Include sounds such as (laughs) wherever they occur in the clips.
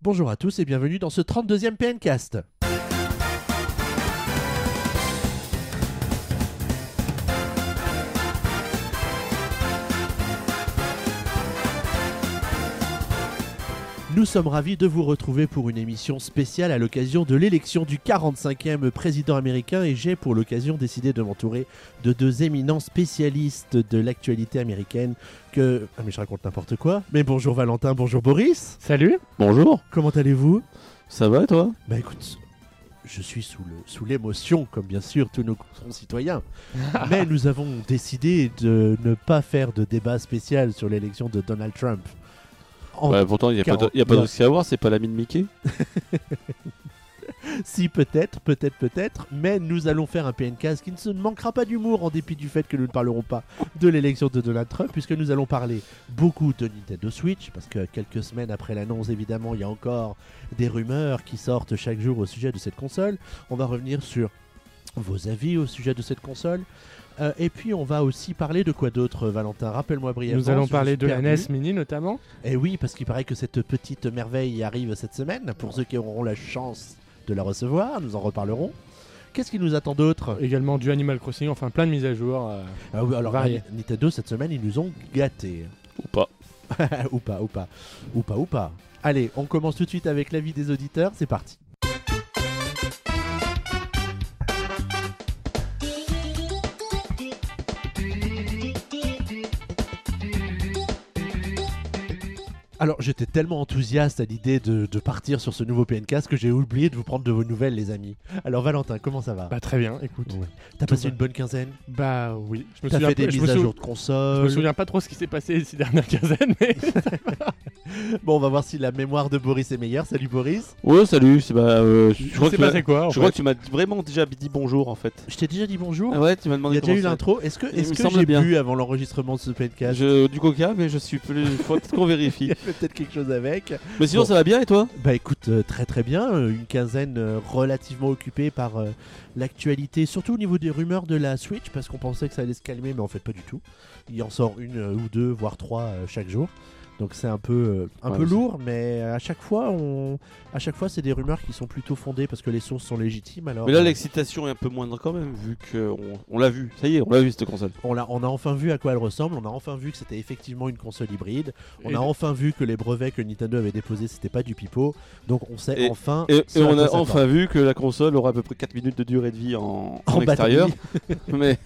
Bonjour à tous et bienvenue dans ce 32e PNcast. Nous sommes ravis de vous retrouver pour une émission spéciale à l'occasion de l'élection du 45e président américain et j'ai pour l'occasion décidé de m'entourer de deux éminents spécialistes de l'actualité américaine que... Ah mais je raconte n'importe quoi. Mais bonjour Valentin, bonjour Boris. Salut Bonjour, Comment allez-vous? Ça va et toi? Bah écoute, je suis sous le sous l'émotion, comme bien sûr tous nos concitoyens. (laughs) Mais nous avons décidé de ne pas faire de débat spécial sur l'élection de Donald Trump. Ouais, Pourtant, il n'y a, pas de- 40, y a pas à voir, c'est pas l'ami de Mickey (laughs) Si peut-être, peut-être, peut-être, mais nous allons faire un PNcast qui ne se manquera pas d'humour en dépit du fait que nous ne parlerons pas de l'élection de Donald Trump, puisque nous allons parler beaucoup de Nintendo Switch, parce que quelques semaines après l'annonce, évidemment, il y a encore des rumeurs qui sortent chaque jour au sujet de cette console. On va revenir sur vos avis au sujet de cette console. Euh, et puis on va aussi parler de quoi d'autre, Valentin? Rappelle-moi brièvement. Nous allons parler de la. NES Mini notamment. Et oui, parce qu'il paraît que cette petite merveille arrive cette semaine. Pour ceux qui auront la chance de la recevoir, nous en reparlerons. Qu'est-ce qui nous attend d'autre? Également du Animal Crossing, enfin plein de mises à jour. euh. ah oui, Alors, varié. Nintendo, cette semaine, ils nous ont gâtés. Ou pas (laughs) ou pas, ou pas, ou pas, ou pas. Allez, on commence tout de suite avec l'avis des auditeurs. C'est parti. Alors, j'étais tellement enthousiaste à l'idée de, de partir sur ce nouveau PNcast que j'ai oublié de vous prendre de vos nouvelles, les amis. Alors, Valentin, comment ça va? Bah très bien, écoute. Ouais. T'as passé va. une bonne quinzaine? Bah oui. Je me T'as fait des je me mises à sou- jour de Je console me souviens pas trop ce qui s'est passé ces (laughs) dernières quinzaines, mais (laughs) (laughs) Bon, on va voir si la mémoire de Boris est meilleure. Salut Boris. Ouais, salut, c'est bah, euh, je, crois que tu m'as- passé quoi en je crois fait que tu m'as vraiment déjà dit bonjour en fait. Je t'ai déjà dit bonjour. Ah ouais, tu m'as Il demandé y a déjà eu comment ça- l'intro. Est-ce que, Il est-ce me que semble j'ai bien. bu avant l'enregistrement de ce podcast Je- Du coca, mais je suis plus. Faut peut-être qu'on (laughs) Il vérifie. peut-être quelque chose avec. Mais sinon, Bon. ça va bien et toi? Bah écoute, euh, très très bien. euh, une quinzaine euh, relativement occupée par euh, l'actualité, surtout au niveau des rumeurs de la Switch, parce qu'on pensait que ça allait se calmer, mais en fait pas du tout. Il en sort une euh, ou deux, voire trois euh, chaque jour. Donc c'est un peu euh, un Ouais, peu lourd, mais à chaque fois, on, à chaque fois, c'est des rumeurs qui sont plutôt fondées parce que les sources sont légitimes. Alors, Mais là, euh, l'excitation est un peu moindre quand même, vu qu'on on, l'a vu. Ça y est, on l'a vu cette console. on, l'a- on a enfin vu à quoi elle ressemble. On a enfin vu que c'était effectivement une console hybride. On Et- a enfin vu que les brevets que Nintendo avait déposés, c'était pas du pipeau. Donc on sait Et- enfin. Et, on a enfin vu que la console aura à peu près 4 minutes de durée de vie en, en En extérieur. (laughs) mais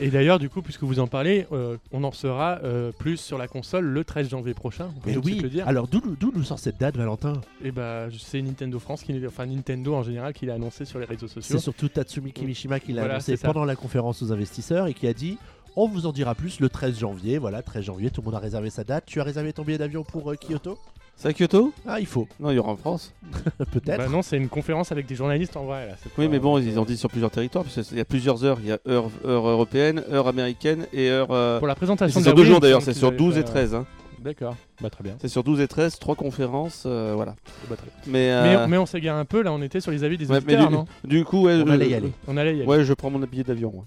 Et d'ailleurs, du coup, puisque vous en parlez, euh, on en saura euh, plus sur la console le 13 janvier prochain. On peut Mais tout de suite oui. le dire. Alors d'où d'où nous sort cette date, Valentin? Et bah, c'est Nintendo France, qui, enfin Nintendo en général, qui l'a annoncé sur les réseaux sociaux. C'est surtout Tatsumi Kimishima qui l'a Voilà, annoncé c'est ça. pendant la conférence aux investisseurs et qui a dit on vous en dira plus le 13 janvier. Voilà, 13 janvier, tout le monde a réservé sa date. Tu as réservé ton billet d'avion pour euh, Kyoto? C'est à Kyoto Ah, il faut, Non, il y aura en France. (laughs) peut-être. Bah non, c'est une conférence avec des journalistes en vrai. Là. c'est Oui, pas- mais bon, ils ont dit sur plusieurs territoires, parce qu'il y a plusieurs heures. Il y a heure, heure européenne, heure américaine et heure. euh, Pour la C'est présentation de sur deux jours d'ailleurs, c'est sur avaient 12 et fait, 13. Hein. euh, D'accord, bah très bien. C'est sur 12 et 13, trois conférences, euh, voilà. Bah, très bien. Mais, Mais, euh, mais on s'égare un peu, là on était sur les avis des ouais, auditeurs, du, non du coup, ouais, On allait y aller. On allait y aller. Ouais, je prends mon billet d'avion. moi.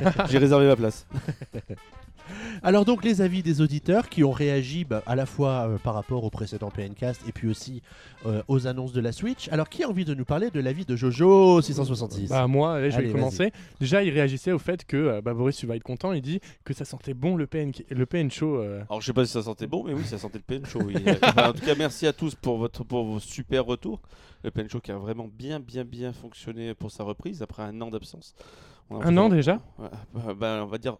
(laughs) J'ai réservé ma place. (laughs) Alors donc les avis des auditeurs qui ont réagi bah, à la fois euh, par rapport au précédent PNcast et puis aussi euh, aux annonces de la Switch. Alors qui a envie de nous parler de l'avis de Jojo 666 Bah moi, allez, je Allez, vais commencer. Déjà, il réagissait au fait que, euh, bah, Boris, tu vas être content, il dit que ça sentait bon le PN, le PN Show. euh. Alors, je sais pas si ça sentait bon, mais oui, ça sentait le pen show. oui. Enfin, en tout cas, merci à tous pour, votre, pour vos super retours. Le pen show qui a vraiment bien, bien, bien fonctionné pour sa reprise après un an d'absence. On a Un an déjà? Ouais, bah, bah, on va dire.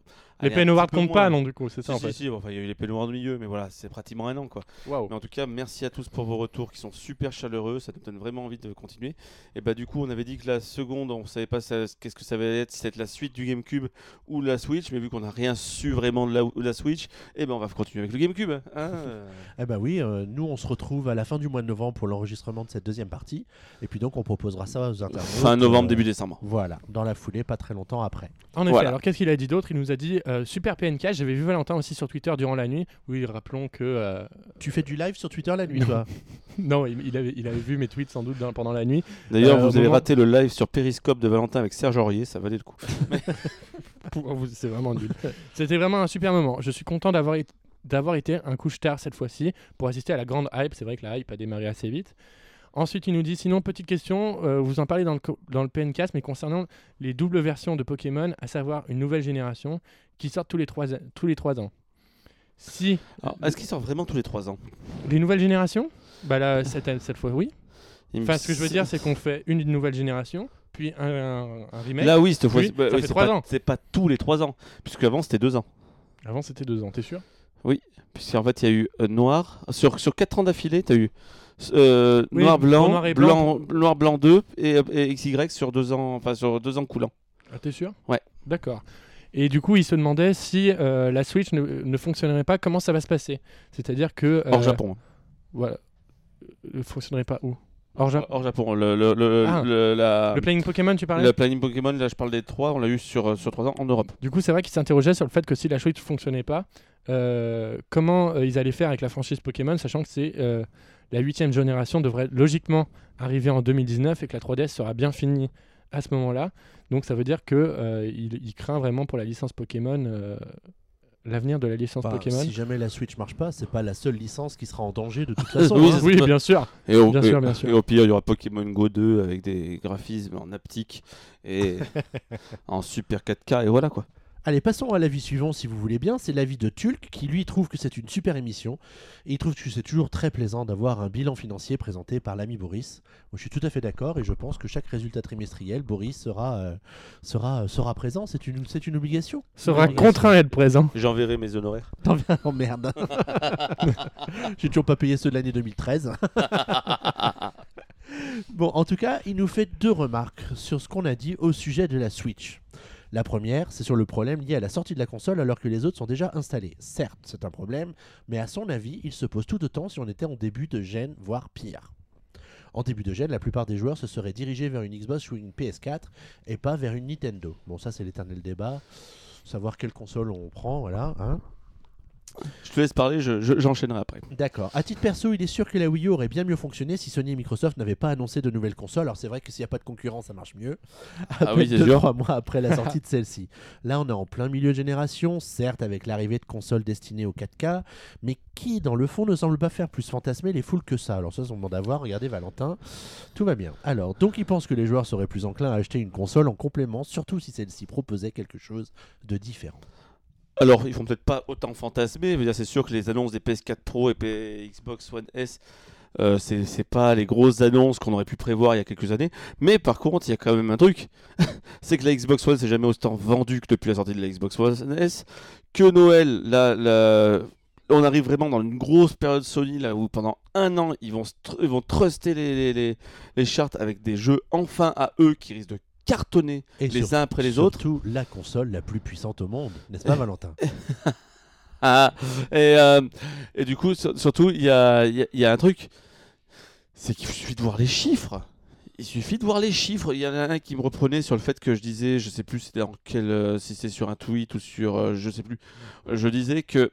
Les petit peu comptent pas, non, du coup, c'est ça Si, en si, fait. si, bon, enfin, il y a eu les PN Awards au milieu, mais voilà, c'est pratiquement un an quoi. Mais en tout cas, merci à tous pour vos retours qui sont super chaleureux. Ça nous donne vraiment envie de continuer. Et bah, du coup, on avait dit que la seconde, on savait pas ça- qu'est-ce que ça allait être, si c'était la suite du GameCube ou la Switch. Mais vu qu'on n'a rien su vraiment de la, de la Switch, et ben on va continuer avec le GameCube. hein. Euh, (laughs) Eh bah oui, euh, nous on se retrouve à la fin du mois de novembre pour l'enregistrement de cette deuxième partie. Et puis donc on proposera ça aux internautes. fin novembre, euh, début décembre. Voilà, dans la foulée, pas très longtemps après. En effet, Voilà. alors qu'est-ce qu'il a dit d'autre? Il nous a dit euh, Super PNK, j'avais vu Valentin aussi sur Twitter durant la nuit. Oui, rappelons que. euh, Tu fais du live sur Twitter la nuit, Non. toi (laughs) non, il, il avait, il avait vu mes tweets sans doute dans- pendant la nuit. D'ailleurs, Euh, au vous avez moment- raté le live sur Periscope de Valentin avec Serge Aurier, ça valait le coup. (laughs) (laughs) Pour vous, C'est vraiment nul. C'était vraiment un super moment. Je suis content d'avoir été d'avoir été un couche tard cette fois-ci pour assister à la grande hype. C'est vrai que la hype a démarré assez vite. Ensuite, il nous dit sinon, petite question, euh, vous en parlez dans le, co- dans le PNcast, mais concernant les doubles versions de Pokémon, à savoir une nouvelle génération qui sort tous les 3, tous les trois ans. Si Est-ce qu'il sort vraiment tous les 3 ans? Les nouvelles générations? Bah là, (laughs) cette, cette fois, oui. Enfin, ce que je veux dire, c'est qu'on fait une nouvelle génération, puis un, un- un remake. Là, oui, cette fois, Oui, c'est- oui, trois pas, tous les 3 ans, puisque avant c'était 2 ans. Avant, c'était deux ans, t'es sûr? Puisqu'en fait, il y a eu euh, noir. Sur, sur 4 ans d'affilée, tu as eu euh, Oui, noir, blanc, noir et blanc, noir, blanc 2 et, et XY sur 2 ans, enfin, sur deux ans coulants. Ah, T'es sûr? Ouais. D'accord. Et du coup, il se demandait si euh, la Switch ne, ne fonctionnerait pas, comment ça va se passer? C'est-à-dire que. Hors euh, Japon. Voilà. Euh, Ne fonctionnerait pas où? Hors Japon Hors Japon. Le, le, le, Ah. le- la- Le playing Pokémon, tu parlais? Le planning Pokémon, là je parle des 3, on l'a eu sur, euh, sur 3 ans en Europe. Du coup, c'est vrai qu'il s'interrogeait sur le fait que si la Switch ne fonctionnait pas, euh, comment euh, ils allaient faire avec la franchise Pokémon, sachant que c'est euh, la huitième génération devrait logiquement arriver en 2019 et que la 3DS sera bien finie à ce moment-là. Donc ça veut dire que euh, il, il craint vraiment pour la licence Pokémon, euh, l'avenir de la licence Enfin, Pokémon. si jamais la Switch marche pas, c'est pas la seule licence qui sera en danger de toute (laughs) façon. Oui, hein. Oui, bien sûr. Et au, Bien et- sûr, bien sûr. et au pire, il y aura Pokémon Go 2 avec des graphismes en haptique et (laughs) en super 4K, et voilà quoi. Allez, passons à l'avis suivant si vous voulez bien. C'est l'avis de Tulk qui lui trouve que c'est une super émission. Et il trouve que c'est toujours très plaisant d'avoir un bilan financier présenté par l'ami Boris. Moi, je suis tout à fait d'accord et je pense que chaque résultat trimestriel, Boris sera, euh, sera, sera présent. C'est une, c'est une obligation. Sera Une obligation. contraint à être présent. J'enverrai mes honoraires. (laughs) T'en viens Oh merde. (laughs) J'ai toujours pas payé ceux de l'année 2013. (laughs) bon, en tout cas, il nous fait deux remarques sur ce qu'on a dit au sujet de la Switch. La première, c'est sur le problème lié à la sortie de la console alors que les autres sont déjà installés. Certes, c'est un problème, mais à son avis, il se pose tout autant si on était en début de gêne, voire pire. En début de gêne, la plupart des joueurs se seraient dirigés vers une Xbox ou une PS4 et pas vers une Nintendo. Bon, ça c'est l'éternel débat. Savoir quelle console on prend, voilà. Hein Je te laisse parler, je- je- j'enchaînerai après. D'accord. À titre perso, il est sûr que la Wii U aurait bien mieux fonctionné si Sony et Microsoft n'avaient pas annoncé de nouvelles consoles. Alors c'est vrai que s'il n'y a pas de concurrence, ça marche mieux. À oui, deux, sûr. trois mois après la sortie de (laughs) celle-ci. Là, on est en plein milieu de génération, certes avec l'arrivée de consoles destinées au 4K, mais qui, dans le fond, ne semble pas faire plus fantasmer les foules que ça? Alors ça, on demande à voir. Regardez Valentin, tout va bien. Alors, donc il pense que les joueurs seraient plus enclins à acheter une console en complément, surtout si celle-ci proposait quelque chose de différent. Alors, ils font peut-être pas autant fantasmer, c'est sûr que les annonces des PS4 Pro et Xbox One S, euh, c'est pas les grosses annonces qu'on aurait pu prévoir il y a quelques années. Mais par contre, il y a quand même un truc (laughs) c'est que la Xbox One s'est jamais autant vendue que depuis la sortie de la Xbox One S. Que Noël, on arrive vraiment dans une grosse période Sony là où pendant un an ils vont, truster les, les, les, les charts avec des jeux enfin à eux qui risquent de cartonner Et les sur- uns après les autres. Surtout la console la plus puissante au monde, n'est-ce pas Valentin? (laughs) Ah, et, euh, et du coup, sur- surtout, il y a, il y a- y a un truc, c'est qu'il suffit de voir les chiffres. Il suffit de voir les chiffres. Il y en a un qui me reprenait sur le fait que je disais, je sais plus c'était quel, euh, si c'est sur un tweet ou sur, euh, je sais plus, je disais que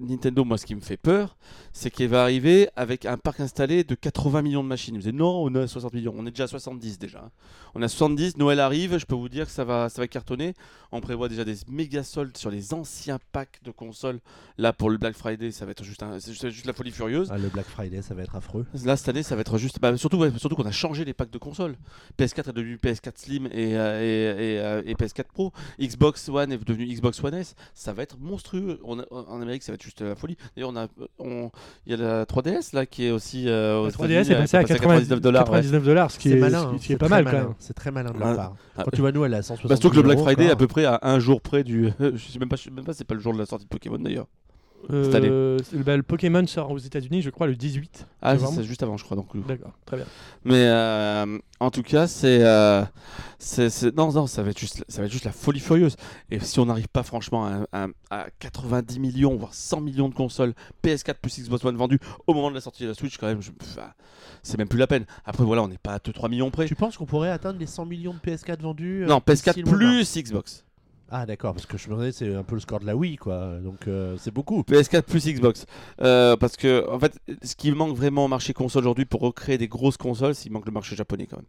Nintendo, moi, ce qui me fait peur, c'est qu'il va arriver avec un parc installé de 80 millions de machines. Il me disait non, on à 60 millions. On est déjà à 70 déjà. On est à 70. Noël arrive. Je peux vous dire que ça va, ça va cartonner. On prévoit déjà des méga soldes sur les anciens packs de consoles. Là, pour le Black Friday, ça va être juste, un- juste, la folie furieuse. Ah, Le Black Friday, ça va être affreux. Là, cette année, ça va être juste. bah, surtout ouais, surtout qu'on a changé les packs de consoles. PS4 est devenu PS4 Slim et, euh, et, et, euh, et PS4 Pro. Xbox One est devenu Xbox One S. Ça va être monstrueux. On a- en Amérique, ça va être juste la folie. D'ailleurs, on a, on- il y a la 3DS là qui est aussi. euh, La 3DS États-Unis, est passée à 99 dollars. 99 dollars, ce qui C'est est, malin, ce qui- est c'est pas mal malin, quand même. C'est très malin de leur part. ah, Quand tu vois nous, elle est à 160 Bah, surtout que le Black Friday, encore. à peu près à un jour près du. (laughs) je sais même pas, je sais même pas, c'est pas le jour de la sortie de Pokémon d'ailleurs. Cette année. Euh, bah, le Pokémon sort aux États-Unis, je crois, le 18. Ah, C'est juste avant, je crois. Donc, D'accord, très bien. Mais euh, en tout cas, c'est, euh, c'est, c'est- non, non, ça va être juste, ça va être juste la folie furieuse. Et si on n'arrive pas franchement à, à- à 90 millions, voire 100 millions de consoles PS4 plus Xbox One vendues au moment de la sortie de la Switch, quand même, je- enfin, c'est même plus la peine. Après, voilà, on n'est pas à 2-3 millions près. Tu penses qu'on pourrait atteindre les 100 millions de PS4 vendus euh, Non, PS4 d'ici le mois de mars plus Xbox. Ah d'accord, parce que je me demandais, c'est un peu le score de la Wii, quoi. Donc euh, c'est beaucoup. PS4 plus Xbox. Euh, parce que, en fait, ce qui manque vraiment au marché console aujourd'hui pour recréer des grosses consoles, c'est qu'il manque le marché japonais quand même.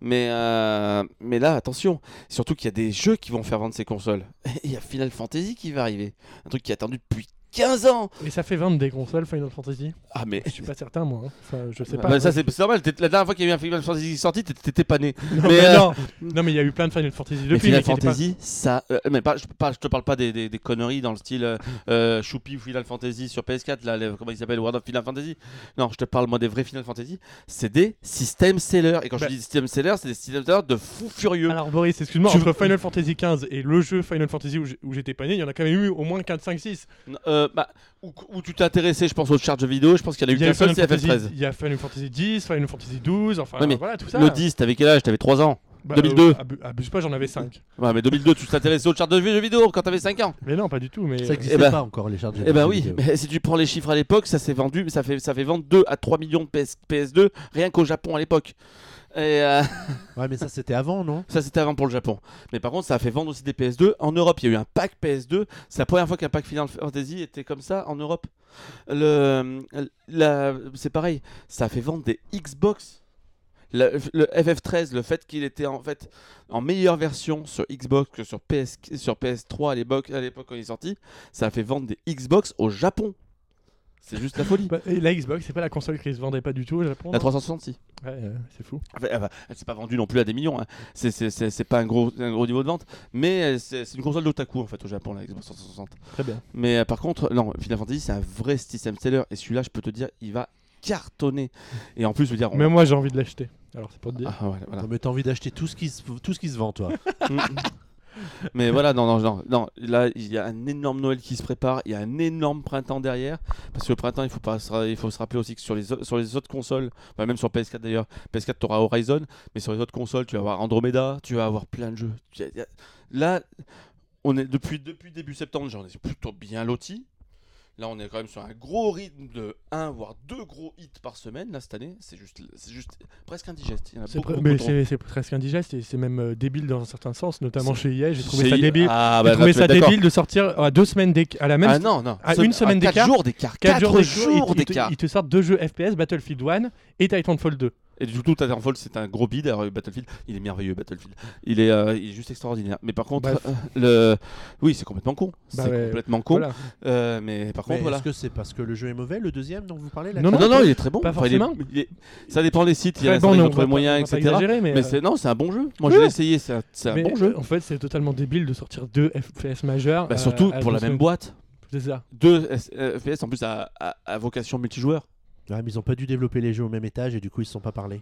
Mais, euh, mais là, attention, surtout qu'il y a des jeux qui vont faire vendre ces consoles. (laughs) Il y a Final Fantasy qui va arriver. Un truc qui est attendu depuis 15 ans Et ça fait vendre des consoles Final Fantasy Ah, mais. Je suis pas certain, moi. hein. Enfin, je sais Bah, pas. ça, c'est normal. La dernière fois qu'il y a eu un Final Fantasy qui est sorti, t'étais- pas né. (laughs) non, mais, mais euh, non. non, mais il y a eu plein de Final Fantasy Mais depuis. Final mais pas- Fantasy, ça. euh, mais pas, je, pas- je te parle pas des, des- des conneries dans le style euh, euh, Choupi ou Final Fantasy sur PS4, là, les- comment il s'appelle World of Final Fantasy. Non, je te parle moi des vrais Final Fantasy. C'est des system sellers. Et quand Bah. je dis system sellers, c'est des system sellers de fous furieux. Alors Boris, excuse-moi, Tu- entre Final Fantasy XV et le jeu Final Fantasy où j'étais pas né, il y en a quand même eu au moins 4, 5, 6. Euh, bah, où, où tu t'es intéressé, je pense, aux charges vidéo. Je pense qu'il y en a eu Il y a qu'un seul, c'est Fantasy- FF13. Il y a Final Fantasy X, Final Fantasy 12, enfin Ouais, mais voilà tout ça. Le 10, t'avais quel âge? T'avais 3 ans. Bah, 2002. euh, abu- abuse pas, j'en avais 5. Ouais, mais 2002, tu t'intéressais aux charges de jeux vidéo quand t'avais 5 ans. Mais non, pas du tout. Mais Ça euh, n'existait ben- pas encore les charges Eh ben oui, mais si tu prends les chiffres à l'époque, ça s'est vendu, ça fait, ça fait vendre 2 à 3 millions de PS, PS2 rien qu'au Japon à l'époque. Et euh, (laughs) Ouais, mais ça c'était avant, non? Ça c'était avant pour le Japon. Mais par contre, ça a fait vendre aussi des PS2. En Europe, il y a eu un pack PS2. C'est la première fois qu'un pack Final Fantasy était comme ça en Europe. Le, la- c'est pareil, ça a fait vendre des Xbox. Le, le FF13, le fait qu'il était en fait en meilleure version sur Xbox que sur, PS, sur PS3 à l'époque, à l'époque quand il est sorti, ça a fait vendre des Xbox au Japon. C'est juste la folie. bah, et la Xbox, c'est pas la console qui se vendait pas du tout au Japon La non 366. Ouais, euh, c'est fou. Enfin, elle s'est pas vendue non plus à des millions. hein. C'est- pas un gros, un gros niveau de vente. Mais euh, c'est une console d'otaku en fait au Japon, la Xbox 360. Très bien. Mais euh, par contre, non, Final Fantasy c'est un vrai system seller. Et celui-là, je peux te dire, il va cartonner. Et en plus, je veux dire. on- Même moi, j'ai envie de l'acheter. Alors, c'est pour te dire. Ah, ouais, voilà. Non, mais t'as envie d'acheter tout ce qui se tout ce qui se vend, toi. (laughs) (laughs) (laughs) Mais voilà, non, non, non, là il y a un énorme Noël qui se prépare, il y a un énorme printemps derrière, parce que le printemps il faut, pas, se rappeler aussi que sur les, autres consoles, bah, même sur PS4 d'ailleurs, PS4 tu auras Horizon, mais sur les autres consoles tu vas avoir Andromeda, tu vas avoir plein de jeux. Là, on est depuis, depuis début septembre, j'en ai plutôt bien loti. Là, on est quand même sur un gros rythme de 1 voire 2 gros hits par semaine. Là, cette année, c'est juste, c'est juste presque indigeste. C'est pre- mais c'est presque indigeste et c'est même euh, débile dans un certain sens, notamment chez EA. J'ai trouvé ça débile. Ah, J'ai bah, trouvé tu ça d'accord. débile de sortir à deux semaines d'écart, à la même Ah non, non. à une semaine quatre d'écart, jours d'écart. 4 4 jours d'écart, jours ils, ils te, d'écart. ils te sortent deux jeux FPS, Battlefield 1 et Titanfall 2. Et du coup, Titanfall, c'est un gros bid. Alors, Battlefield, il est merveilleux, Battlefield. Il est, euh, il est juste extraordinaire. Mais par contre, euh, le... oui, c'est complètement con. Bah c'est ouais, complètement con. Voilà. Euh, mais par Mais contre, voilà. Est-ce que c'est parce que le jeu est mauvais, le deuxième dont vous parlez là Non, Non, non, il est très bon. pas Enfin, il est- forcément. il est- Ça dépend des sites. Il y Très a bon, certains qui non, vont on trouver va moyen, pas- on va pas etc. exagérer, mais, Mais euh, c'est non, c'est un bon jeu. Moi, Oui. je l'ai essayé. C'est un, c'est un mais, bon jeu. En fait, c'est totalement débile de sortir deux FPS majeurs. Bah, surtout pour la même boîte. C'est ça. Deux FPS en plus à vocation multijoueur. Ils ont pas dû développer les jeux au même étage et du coup ils se sont pas parlé.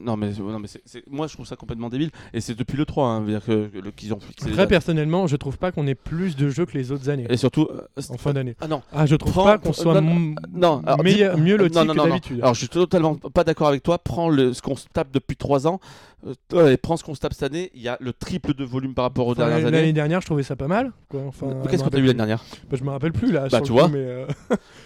Non, mais, non, mais c'est- c'est- moi, je trouve ça complètement débile. Et c'est depuis le 3 hein, veut dire que, que le- qu'ils ont fixé. les Très dates. personnellement, je trouve pas qu'on ait plus de jeux que les autres années. Et surtout. euh, En fin d'année. Ah non, Ah, je trouve Prends- pas qu'on soit non, m- non, alors, meilleur- mieux loti non, non, que non, non. d'habitude. Alors je suis totalement pas d'accord avec toi. Prends le, ce qu'on se tape depuis 3 ans. euh, ouais, prends ce qu'on se tape cette année. Il y a le triple de volume par rapport aux Enfin, dernières L'année années. dernière, je trouvais ça pas mal. quoi. Enfin, Qu'est-ce me que t'as eu l'année rappelle dernière plus. Bah, Je me rappelle plus là. Bah, sur tu le vois. coup, mais, euh,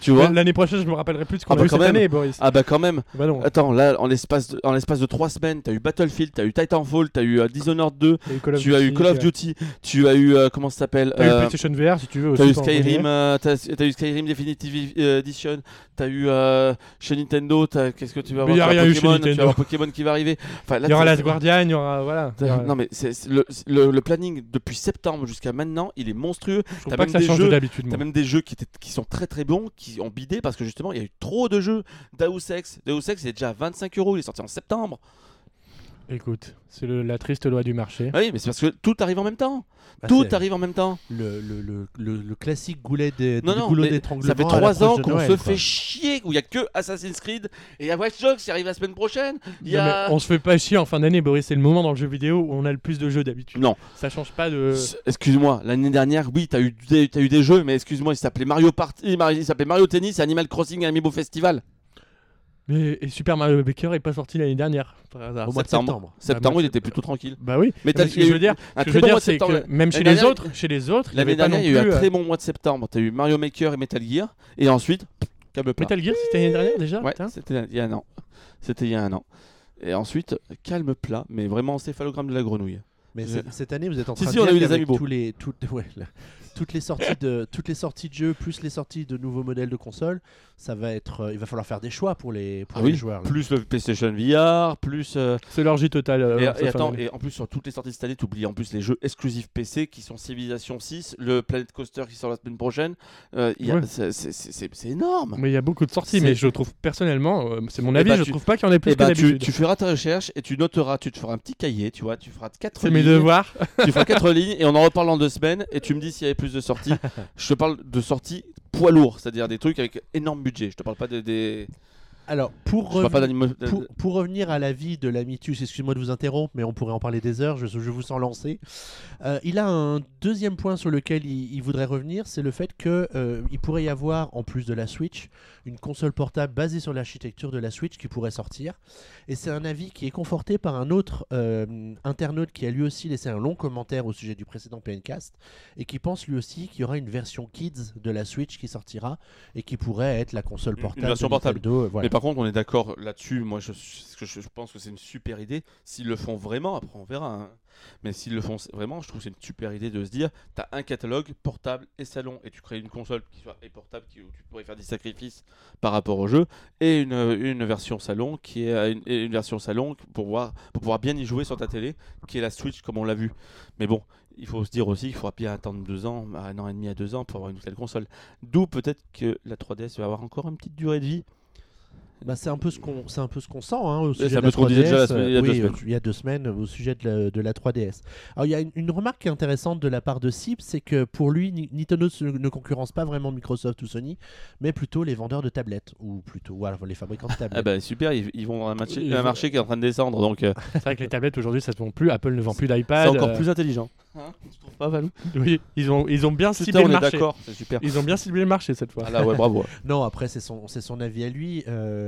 Tu vois (laughs) L'année prochaine, je me rappellerai plus de ce qu'on Ah, a bah, eu quand cette même. année, Boris. Ah bah quand même. Bah non. Attends, là, en l'espace de, en l'espace de 3 semaines, t'as eu Battlefield, t'as eu Titanfall, t'as eu euh, Dishonored 2, Il y a eu Call of tu as eu Call of Duty, tu as eu euh, comment ça s'appelle T'as eu euh, PlayStation VR si tu veux. T'as aussi, eu Skyrim, t'as t'as eu Skyrim Definitive Edition, t'as eu chez Nintendo, t'as- qu'est-ce que tu vas avoir y a eu chez Pokémon, tu vas avoir Pokémon qui va arriver. Enfin, là, Il y aura Last Guardian, il y aura. Voilà. Il y aura- Non mais c'est c'est le, le, le planning depuis septembre jusqu'à maintenant, il est monstrueux. T'as pas même que ça des change jeux- de moi. même des jeux qui, étaient, qui sont très très bons, qui ont bidé parce que justement il y a eu trop de jeux. Deus Ex, Deus Ex il est déjà à 25 euros, il est sorti en septembre. Écoute, c'est la triste loi du marché. Ah oui, mais c'est parce que tout arrive en même temps. Bah, tout arrive en même temps. le, le, le, le, le classique goulet des Non, goulot d'étranglement. ça fait à 3 l'approche ans qu'on se quoi. fait chier, où il y a que Assassin's Creed et il y a Watch Dogs qui arrive la semaine prochaine. Y a... on se fait pas chier en fin d'année, Boris. C'est le moment dans le jeu vidéo où on a le plus de jeux d'habitude. Non, Ça change pas de. Excuse-moi, l'année dernière, oui, t'as eu, des- t'as eu des jeux, mais excuse-moi, il s'appelait Mario Party, il s'appelait Mario Tennis et Animal Crossing Amiibo Festival. Mais et Super Mario Maker est pas sorti l'année dernière. par hasard. Au mois de Septembre. septembre. Moi, il était plutôt tranquille. Bah oui. Mais ce que je veux dire, un très je veux bon dire, mois de c'est septembre. que même chez les dernière- autres, chez les autres, il y L'année dernière, non il y a eu un euh, très bon mois de septembre. T'as eu Mario Maker et Metal Gear, et ensuite, câble plat. Metal Gear, c'était l'année dernière déjà. Ouais, c'était il y a un an. C'était il y a un an. Et ensuite, calme plat, mais vraiment encéphalogramme de la grenouille. Mais Je- cette- année, vous êtes en Si, train si, de on a eu tous les, toutes, (laughs) ouais, là, toutes les sorties de toutes les sorties de jeux plus les sorties de nouveaux modèles de consoles, ça va être, euh, il va falloir faire des choix pour les pour Ah les oui, joueurs. là. Plus le PlayStation VR, plus. euh, C'est l'orgie totale. euh, et, attends, et en plus sur toutes les sorties de cette année, t'oublies en plus les jeux exclusifs PC qui sont Civilization 6, le Planet Coaster qui sort la semaine prochaine. Euh, Ouais. c'est- énorme. Mais il y a beaucoup de sorties, mais je trouve personnellement, c'est mon Eh avis, bah, je tu- trouve pas qu'il y en ait plus Et que bah, tu, d'habitude. tu feras ta recherche et tu noteras, tu te feras un petit cahier, tu vois, tu feras quatre C'est mes lignes, devoirs. tu feras quatre (laughs) lignes et on en reparle dans deux semaines et tu me dis s'il y avait plus de sorties. (laughs) Je te parle de sorties poids lourds, c'est-à-dire des trucs avec énorme budget. Je te parle pas de- des. Alors pour pour, pour revenir à l'avis de l'Amitus, excuse-moi de vous interrompre, mais on pourrait en parler des heures, je, je vous sens lancé. Euh, il a un deuxième point sur lequel il, il voudrait revenir, c'est le fait qu'il pourrait y avoir, en plus de la Switch, une console portable basée sur l'architecture de la Switch qui pourrait sortir. Et c'est un avis qui est conforté par un autre euh, internaute qui a lui aussi laissé un long commentaire au sujet du précédent PNcast et qui pense lui aussi qu'il y aura une version Kids de la Switch qui sortira et qui pourrait être la console Une portable. version de portable. Nintendo, euh, voilà. Mais par contre, on est d'accord là-dessus. Moi, je, pense que c'est une super idée. S'ils le font vraiment, après on verra. hein. Mais s'ils le font vraiment, je trouve que c'est une super idée de se dire tu as un catalogue portable et salon, et tu crées une console qui soit et portable qui, où tu pourrais faire des sacrifices par rapport au jeu, et une, une version salon qui est euh, une, version salon pour, voir, pour pouvoir bien y jouer sur ta télé, qui est la Switch comme on l'a vu. Mais bon, il faut se dire aussi qu'il faudra bien attendre deux ans, un an et demi à deux ans pour avoir une nouvelle console. D'où peut-être que la 3DS va avoir encore une petite durée de vie. Bah, c'est un peu ce qu'on c'est un peu ce qu'on sent hein, au c'est sujet un de la peu ce qu'on disait déjà la 3DS, semaine- il y a deux semaines. il y a deux semaines au sujet de la, de la 3DS. Alors il y a une, une remarque qui est intéressante de la part de Sip, c'est que pour lui Ni- Nintendo ne concurrence pas vraiment Microsoft ou Sony, mais plutôt les vendeurs de tablettes ou plutôt voilà, les fabricants de (laughs) tablettes. Ah bah super, ils, ils vont un marché, Ils un vont- marché qui est en train de descendre, donc euh, C'est vrai que les tablettes aujourd'hui ça se vend plus, Apple ne vend plus c'est d'iPad. encore euh, plus intelligent. Hein, tu trouves pas Valou? Oui, ils ont, ils ont bien Putain, ciblé on le est marché. d'accord, c'est super. Ils ont bien ciblé le marché cette fois. Ah là ouais, bravo. (laughs) Non, après c'est son c'est son avis à lui. Euh,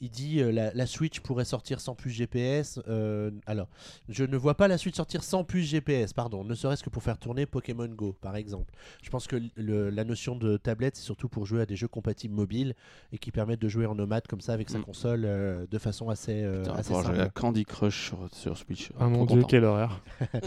il dit euh, la, la Switch pourrait sortir sans puce GPS. Euh, alors, je ne vois pas la Switch sortir sans puce GPS, pardon, ne serait-ce que pour faire tourner Pokémon Go, par exemple. Je pense que le- la notion de tablette, c'est surtout pour jouer à des jeux compatibles mobiles et qui permettent de jouer en nomade comme ça avec sa Mm. console euh, de façon assez, euh, Putain, on va assez pouvoir jouer à simple. Candy Crush sur, sur Switch. Ah mon dieu, quelle horreur. (laughs)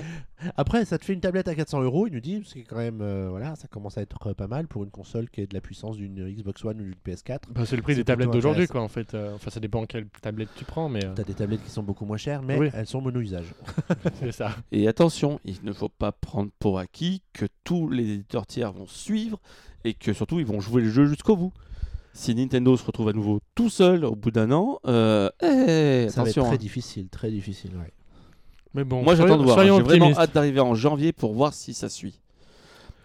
Après, ça te fait une tablette à 400 euros, il nous dit, c'est quand même, euh, voilà, ça commence à être pas mal pour une console qui est de la puissance d'une Xbox One ou d'une PS4. Bah, c'est le prix des tablettes d'aujourd'hui quoi en fait. Euh, enfin ça dépend quelle tablette tu prends mais euh, T'as des tablettes qui sont beaucoup moins chères, mais Oui. elles sont mono-usage. (laughs) (laughs) c'est ça. Et attention, il ne faut pas prendre pour acquis que tous les éditeurs tiers vont suivre et que surtout ils vont jouer le jeu jusqu'au bout. Si Nintendo se retrouve à nouveau tout seul au bout d'un an, euh, eh, Ça va être attention. très hein. difficile, très difficile. ouais. Mais bon, Moi j'attends de voir. hein. J'ai vraiment hâte d'arriver en janvier pour voir si ça suit.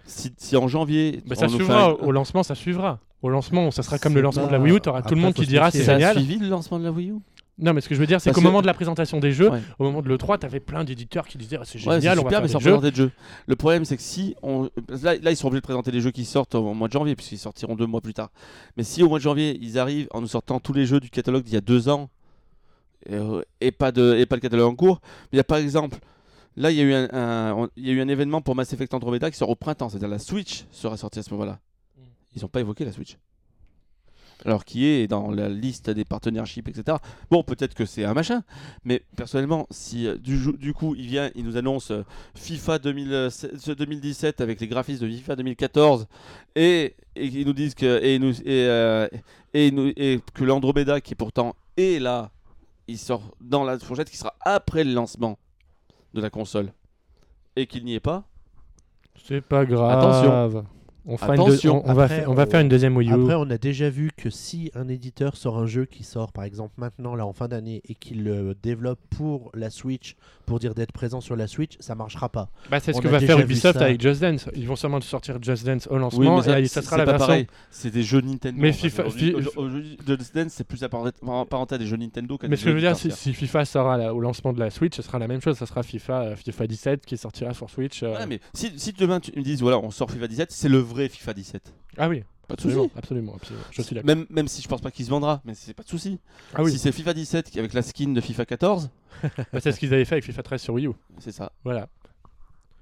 Si, si en janvier, Bah, ça suivra un- au lancement, ça suivra. Au lancement, ça sera comme le lancement de la Wii U, t'auras tout Après, le monde qui dira c'est génial. suivi le lancement de la Wii U? Non, mais ce que je veux dire, c'est qu'au moment de la présentation des jeux, Ouais. au moment de l'E3, t'avais plein d'éditeurs qui disaient Ah, c'est Ouais, génial, on va faire mais des jeux. présenter de jeux. Le problème, c'est que si on. Là, là, ils sont obligés de présenter les jeux qui sortent au mois de janvier, puisqu'ils sortiront deux mois plus tard. Mais si au mois de janvier, ils arrivent en nous sortant tous les jeux du catalogue d'il y a deux ans, et, euh, et pas, de, et pas le catalogue en cours, il y a par exemple. Là, il y, a eu un, un- on- il y a eu un événement pour Mass Effect Andromeda qui sort au printemps, c'est-à-dire la Switch sera sortie à ce moment-là. Mm. Ils n'ont pas évoqué la Switch. Alors qui est dans la liste des partnerships, etc. Bon, peut-être que c'est un machin, mais personnellement, si euh, du, du coup il vient, il nous annonce euh, FIFA 2016 2017 avec les graphismes de FIFA 2014 et, et ils nous disent que et, nous, et, euh, et, nous- et que l'Andromeda qui pourtant est là, il sort dans la fourchette qui sera après le lancement de la console et qu'il n'y est pas. C'est pas grave. Attention. On, fera une deux- Attention. on, on va, Après, fa- on va on- faire une deuxième Wii U. Après, on a déjà vu que si un éditeur sort un jeu qui sort, par exemple, maintenant, là, en fin d'année, et qu'il le développe pour la Switch, pour dire d'être présent sur la Switch, ça marchera pas. Bah, c'est ce que va faire Ubisoft avec Just Dance. Ils vont sûrement sortir Just Dance au Oui, lancement mais ça, et ça sera la pas version. pareil. C'est des jeux Nintendo. Mais. FIFA- Just Dance, c'est plus apparenté à des jeux Nintendo qu'à Mais ce que je veux dire, si, si FIFA sort à la- au lancement de la Switch, ce sera la même chose. Ça sera FIFA, euh, FIFA 17 qui sortira sur Switch. euh. Ouais, mais si, si demain tu me dises voilà on sort FIFA 17 c'est le vrai FIFA 17 Ah oui, pas de absolument, souci absolument, absolument. Je suis d'accord. même, même si je pense pas qu'il se vendra mais c'est pas de souci Ah oui, si c'est FIFA 17 qui- avec la skin de FIFA 14 (laughs) Bah, c'est ce qu'ils avaient fait avec FIFA 13 sur Wii U. c'est ça Voilà.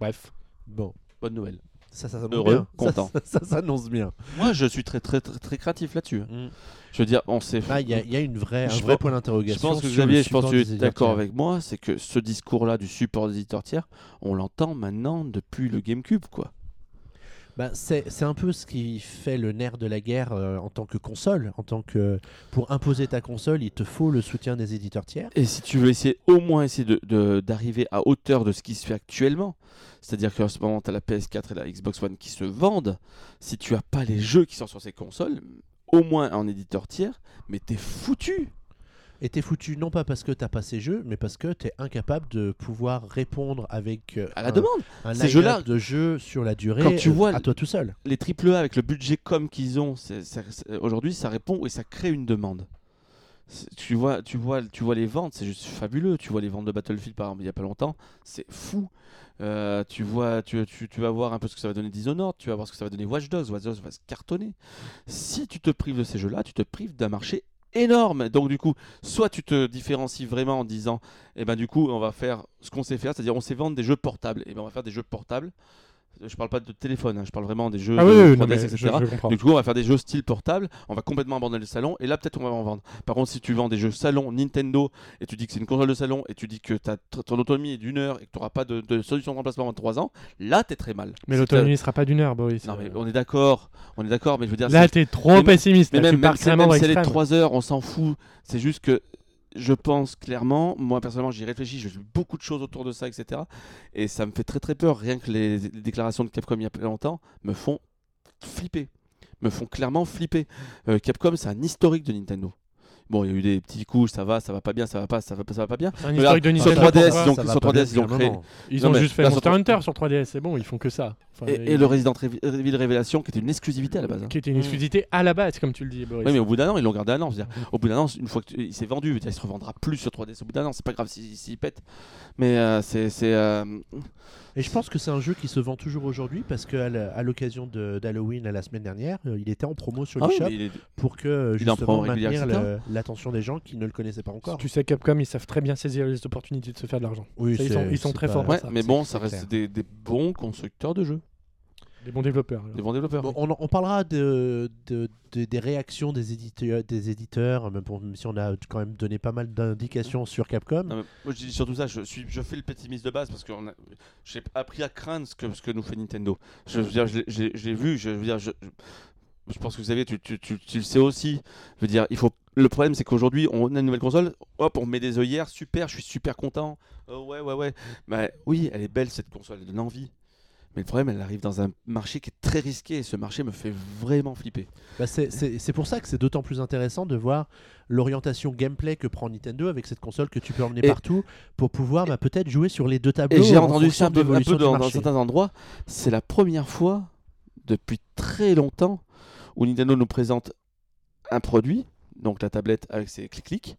Bref. Bon. bonne nouvelle Ça, ça s'annonce Heureux, bien. Content. Ça, ça s'annonce bien. Moi, je suis très très très, très créatif là-dessus. Je veux dire, on s'est. Ah, Il y, a- il y a une vraie, un Je vrai pense- point Je d'interrogation. pense que sur le Xavier, je pense que tu es d'accord avec moi, c'est que ce discours-là du support des éditeurs tiers, on l'entend maintenant depuis le GameCube, quoi. Bah, c'est un peu ce qui fait le nerf de la guerre euh, en tant que console. En tant que pour imposer ta console, il te faut le soutien des éditeurs tiers. Et si tu veux essayer, au moins essayer de- de- d'arriver à hauteur de ce qui se fait actuellement, c'est-à-dire qu'en ce moment, tu as la PS4 et la Xbox One qui se vendent, si tu as pas les jeux qui sortent sur ces consoles, au moins en éditeur tiers, mais t'es foutu. Et t'es foutu non pas parce que t'as pas ces jeux, mais parce que t'es incapable de pouvoir répondre avec euh, À la un, demande. un Ces jeux-là, de jeux sur la durée quand tu euh, vois à toi tout seul. Les AAA avec le budget comme qu'ils ont, c'est- aujourd'hui, ça répond et ça crée une demande. Tu vois, tu, vois, tu vois les ventes, c'est juste fabuleux. Tu vois les ventes de Battlefield par exemple il y a pas longtemps, c'est fou. Euh, tu, vois, tu, tu, tu vas voir un peu ce que ça va donner Dishonored, tu vas voir ce que ça va donner Watch Dogs. Watch Dogs va se cartonner. Si tu te prives de ces jeux-là, tu te prives d'un marché énorme. Donc du coup, soit tu te différencies vraiment en disant, eh ben du coup, on va faire ce qu'on sait faire, c'est-à-dire on sait vendre des jeux portables. Et ben on va faire des jeux portables. Je parle pas de téléphone, hein, je parle vraiment des jeux Ah de oui, oui, 3DS, non, mais etc. je, je comprends. Du coup, on va faire des jeux style portable, on va complètement abandonner le salon, et là, peut-être on va en vendre. Par contre, si tu vends des jeux salon Nintendo, et tu dis que c'est une console de salon, et tu dis que ta, ton autonomie est d'une heure, et que tu n'auras pas de, de solution de remplacement avant 3 ans, là, t'es très mal. Mais l'autonomie ne sera pas d'une heure, Boris. Non, mais on est d'accord, on est d'accord, mais je veux dire. Là, t'es trop pessimiste. mais même, même, même si elle est l'extrême. 3 heures, on s'en fout. C'est juste que je pense clairement, moi personnellement, j'y réfléchis, j'ai vu beaucoup de choses autour de ça, etc. Et ça me fait très très peur. Rien que les, déclarations de Capcom il y a pas longtemps me font flipper. Me font clairement flipper. Euh, Capcom, c'est un historique de Nintendo. Bon, il y a eu des petits coups, ça va, ça va pas bien, ça va pas, ça va, pas- ça va pas bien. C'est un Regarde, historique de sur Nintendo. 3DS, pourquoi ils ont- Ça va sur pas 3DS, bien ils ont créé-. Ils Non, ont mais juste fait là, Monster Hunter sur 3DS, c'est bon, ils font que ça. Enfin, Et, et ils- le Resident Evil Révélation, qui était une exclusivité à la base. hein. Qui était une exclusivité à la base, comme tu le dis, Boris. Oui, mais au bout d'un an, ils l'ont gardé un an. je veux dire. Au bout d'un an, une fois qu'il s'est vendu, il se revendra plus sur 3DS au bout d'un an. C'est pas grave s'il s'il pète. Mais euh, c'est. c'est, euh, Et je pense que c'est un jeu qui se vend toujours aujourd'hui parce qu'à l'occasion d'Halloween la semaine dernière, euh, il était en promo sur ah oui, l'eShop il est- pour que euh, il en justement maintenir etc. l'attention des gens qui ne le connaissaient pas encore. Tu sais, Capcom, ils savent très bien saisir les opportunités de se faire de l'argent. Oui, Ça, ils sont- ils sont c'est très pas- forts pour Ouais, ça, mais bon, ça reste des, des bons constructeurs de jeux, Des bons développeurs. alors. des bons développeurs. Bon, on, parlera de, de- de- des réactions des éditeurs, des éditeurs même, pour- même si on a quand même donné pas mal d'indications sur Capcom. Non, moi, je dis surtout ça. Je, suis, je fais le pessimiste de base parce que j'ai appris à craindre ce que, ce que nous fait Nintendo. Je veux dire, je l'ai- vu. Je veux dire, je, je- je pense que Xavier, tu, tu, tu, tu le sais aussi. Je veux dire, il faut. Le problème, c'est qu'aujourd'hui, on a une nouvelle console. Hop, on met des œillères. Super, je suis super content. Oh, ouais, ouais, ouais. Bah, oui, elle est belle cette console. Elle donne envie. Mais le problème, elle arrive dans un marché qui est très risqué. Et ce marché me fait vraiment flipper. Bah, c'est- pour ça que c'est d'autant plus intéressant de voir l'orientation gameplay que prend Nintendo avec cette console que tu peux emmener Et- partout pour pouvoir bah, peut-être jouer sur les deux tableaux. Et j'ai en entendu ça un peu, un peu dans, dans certains endroits. C'est la première fois depuis très longtemps où Nintendo nous présente un produit, donc la tablette avec ses clics-clics,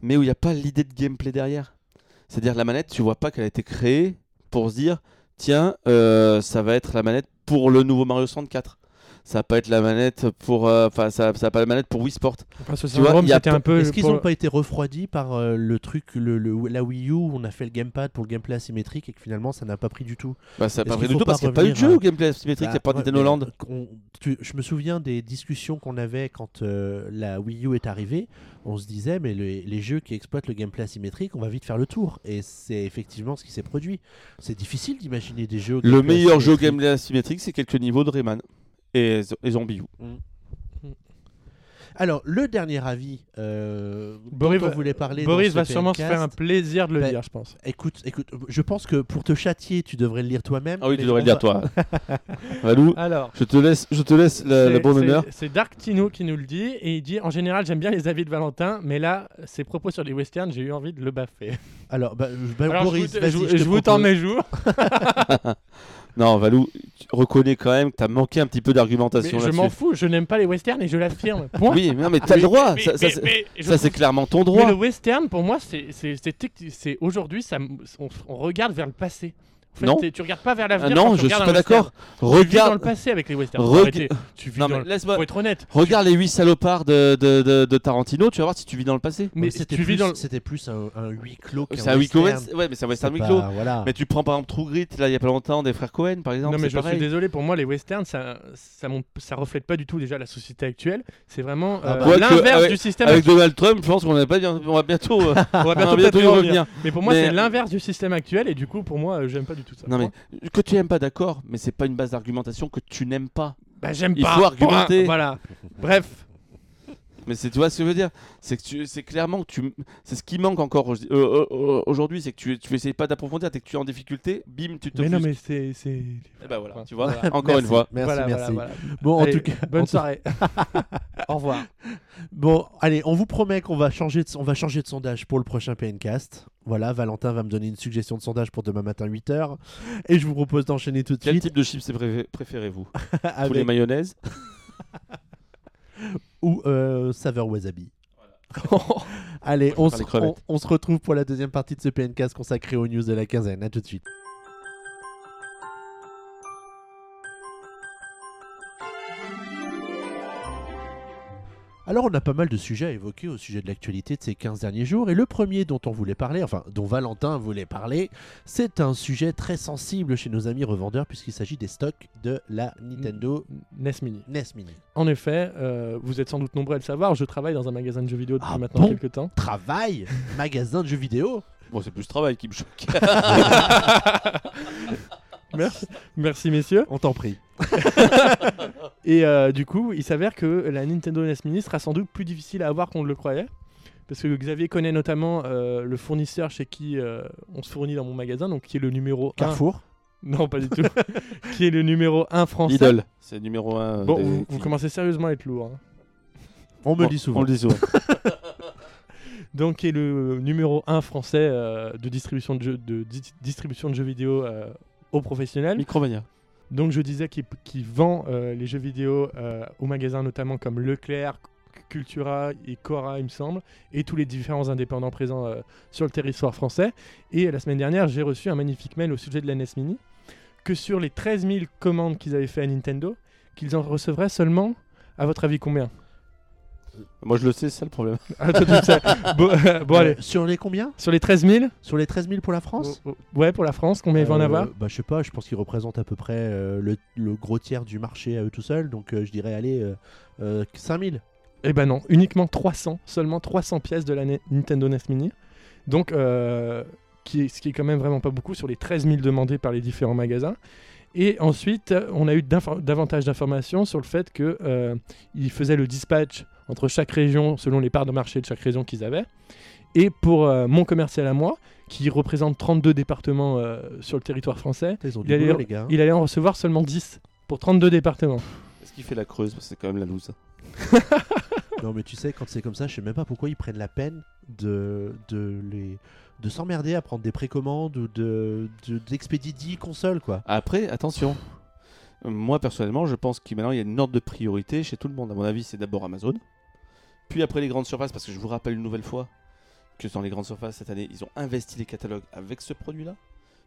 mais où il n'y a pas l'idée de gameplay derrière. C'est-à-dire la manette, tu vois pas qu'elle a été créée pour se dire tiens, euh, ça va être la manette pour le nouveau Mario 64. Ça va pas être la manette pour, euh, enfin, ça, ça va pas la manette pour Wii Sport. Enfin, ce Tu vois, syndrome, il y a c'était pas- un peu. Est-ce qu'ils pour- n'ont pas été refroidis par euh, le truc, le, le- la Wii U où on a fait le gamepad pour le gameplay asymétrique et que finalement ça n'a pas pris du tout? Bah, ça n'a pas pris du tout parce qu'il n'y a pas eu de jeu au gameplay asymétrique, il n'y a Bah, pas Nintendo Land. je me souviens des discussions qu'on avait quand euh, la Wii U est arrivée. On se disait, mais les, les jeux qui exploitent le gameplay asymétrique, on va vite faire le tour. Et c'est effectivement ce qui s'est produit. C'est difficile d'imaginer des jeux. au Le meilleur jeu gameplay asymétrique, c'est quelques niveaux de Rayman et, et Zombie U. Alors, le dernier avis euh, Boris dont on va- voulait parler. Boris va sûrement se faire un plaisir de le Bah, lire, je pense. Écoute, écoute, je pense que pour te châtier, tu devrais le lire toi-même. Ah oui, tu devrais le dire, va- toi. (laughs) Valou, Alors. je te laisse, je te laisse la, bonne c'est- honneur. C'est Dark Tino qui nous le dit et il dit en général j'aime bien les avis de Valentin mais là ses propos sur les westerns j'ai eu envie de le baffer. Alors, bah, bah, Alors Boris, je vous, je je vous tends mes joues. (laughs) Non, Valou, tu reconnais quand même que tu as manqué un petit peu Mais d'argumentation je m'en là-dessus. fous, je n'aime pas les westerns et je l'affirme. Point. Oui, mais, non, mais t'as le Mais- droit. mais- ça, ça, mais- c'est- mais ça, clairement ton Mais droit. le western, pour moi, c'est aujourd'hui, on regarde vers le passé. En fait, Non. tu regardes pas vers Ah l'avenir. non, quand tu je suis pas d'accord. Tu vis dans le Regarde, passé avec les westerns. Reg-. Tu vis Non, dans le- Faut être honnête. regarde les 8 salopards de, de, de, de Tarantino, tu vas voir si tu vis dans le passé. Mais c'était tu plus, vis dans le- c'était plus un, un huis clos qu'un C'est un huis clos, ouais, mais c'est un western C'est huis clos. pas- Voilà. Mais tu prends par exemple True Grit, là il y a pas longtemps, des frères Cohen par exemple. Non mais c'est je suis désolé, pour moi les westerns ça, ça, ça reflète pas du tout déjà la société actuelle. C'est vraiment Ah euh, bah. L'inverse du système Avec. Donald Trump, je pense qu'on va pas bien- on va bientôt, (laughs) On va (laughs) on va bientôt bientôt peut-être y revenir. Mais pour moi c'est l'inverse du système actuel et du coup pour moi j'aime pas du tout ça. Non mais que tu aimes pas d'accord, mais c'est pas une base d'argumentation que tu n'aimes pas. bah, j'aime il pas. faut argumenter. Voilà. Bref. Mais c'est tu vois ce que je veux dire, c'est que tu c'est clairement que tu c'est ce qui manque encore au- euh, euh, aujourd'hui, c'est que tu tu essayes pas d'approfondir, t'es que tu es en difficulté, bim, tu te Mais non mais c'est c'est. Eh ben voilà, Voilà. tu vois, Voilà. (laughs) encore Merci, une fois. Merci, Voilà, merci. voilà, voilà. Bon, en Allez, tout (laughs) cas, bonne tout- soirée. (laughs) Au revoir. Bon, allez, on vous promet qu'on va changer de, on va changer de sondage pour le prochain PNcast. Voilà, Valentin va me donner une suggestion de sondage pour demain matin 8h. Et je vous propose d'enchaîner tout de Quel suite type de chips préfé- préférez-vous? Tous les avec mayonnaises? Ou euh, saveur wasabi. Allez, se, on se retrouve pour la deuxième partie de ce PNcast consacré aux news de la quinzaine. À tout de suite. Alors, on a pas mal de sujets à évoquer au sujet de l'actualité de ces 15 derniers jours. Et le premier dont on voulait parler, enfin, dont Valentin voulait parler, c'est un sujet très sensible chez nos amis revendeurs, puisqu'il s'agit des stocks de la Nintendo NES Mini. NES Mini. En effet, euh, vous êtes sans doute nombreux à le savoir, je travaille dans un magasin de jeux vidéo depuis Ah maintenant bon quelques temps. Travail Magasin de jeux vidéo Bon, c'est plus travail qui me choque. (laughs) (laughs) Merci, merci messieurs. On t'en prie. (laughs) Et euh, du coup, il s'avère que la Nintendo NES Mini sera sans doute plus difficile à avoir qu'on ne le croyait. Parce que Xavier connaît notamment euh, le fournisseur chez qui euh, on se fournit dans mon magasin, donc qui est le numéro 1. Carrefour Non, pas du tout. (laughs) qui est le numéro 1 français. Lidl, c'est le numéro 1. Bon, vous, vous commencez sérieusement à être lourd. hein. On me le dit souvent. On le dit souvent. (laughs) Donc, qui est le numéro 1 français euh, de, distribution de, jeux, de di- distribution de jeux vidéo euh, aux professionnels. Micromania. Donc je disais qu'il qu'il vend euh, les jeux vidéo euh, aux magasins notamment comme Leclerc, Cultura et Cora il me semble, et tous les différents indépendants présents euh, sur le territoire français. Et la semaine dernière j'ai reçu un magnifique mail au sujet de la NES Mini, que sur les 13 000 commandes qu'ils avaient fait à Nintendo, qu'ils en recevraient seulement, à votre avis combien? Moi je le sais, c'est ça le problème. (laughs) Ah, toi, tu le sais. Bon, euh, bon, allez, Euh, sur les combien? Sur les 13 000 Sur les 13 000 pour la France? Oh, oh, Ouais, pour la France, combien il va en Euh, avoir? bah, Je sais pas, je pense qu'ils représentent à peu près euh, le, le gros tiers du marché à eux tout seuls. Donc euh, je dirais, allez, euh, euh, 5 000. Eh ben non, uniquement 300, seulement 300 pièces de la Nintendo NES Mini. Donc, euh, qui est, ce qui est quand même vraiment pas beaucoup sur les 13 000 demandés par les différents magasins. Et ensuite, on a eu davantage d'informations sur le fait que euh, ils faisaient le dispatch entre chaque région selon les parts de marché de chaque région qu'ils avaient. Et pour euh, mon commercial à moi, qui représente 32 départements euh, sur le territoire français, Ils ont Il du allait- boulot, les gars. hein. il allait en recevoir seulement 10 pour 32 départements. Est-ce qu'il fait la creuse? Parce que c'est quand même la loose. (laughs) Non, mais tu sais, quand c'est comme ça, je sais même pas pourquoi ils prennent la peine de, de, les, de s'emmerder à prendre des précommandes ou de, de- d'expédier 10 consoles, quoi. Après, attention. Moi personnellement, je pense qu'il y a une ordre de priorité chez tout le monde. À mon avis, c'est d'abord Amazon, puis après les grandes surfaces, parce que je vous rappelle une nouvelle fois que dans les grandes surfaces cette année, ils ont investi les catalogues avec ce produit-là.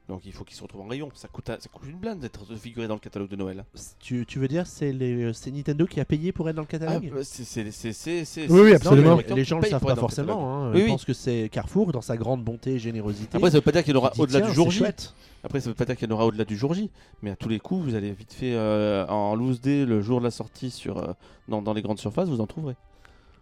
Donc il faut qu'ils se retrouvent en rayon. Ça coûte, un- ça coûte une blinde d'être de figurer dans le catalogue de Noël. Tu, tu veux dire, c'est, les, c'est Nintendo qui a payé pour être dans le Ah, catalogue c'est, c'est, c'est- Oui, absolument. Non, c'est les gens le savent pas forcément. hein. Oui, Ils oui. pensent que c'est Carrefour, dans sa grande bonté et générosité. Après, ça veut pas dire qu'il y en aura au-delà du jour J. chouette. Après, ça veut pas dire qu'il y en aura au-delà du jour J. Mais à tous les coups, vous allez vite fait euh, en loose day le jour de la sortie sur, euh, dans, dans les grandes surfaces, vous en trouverez.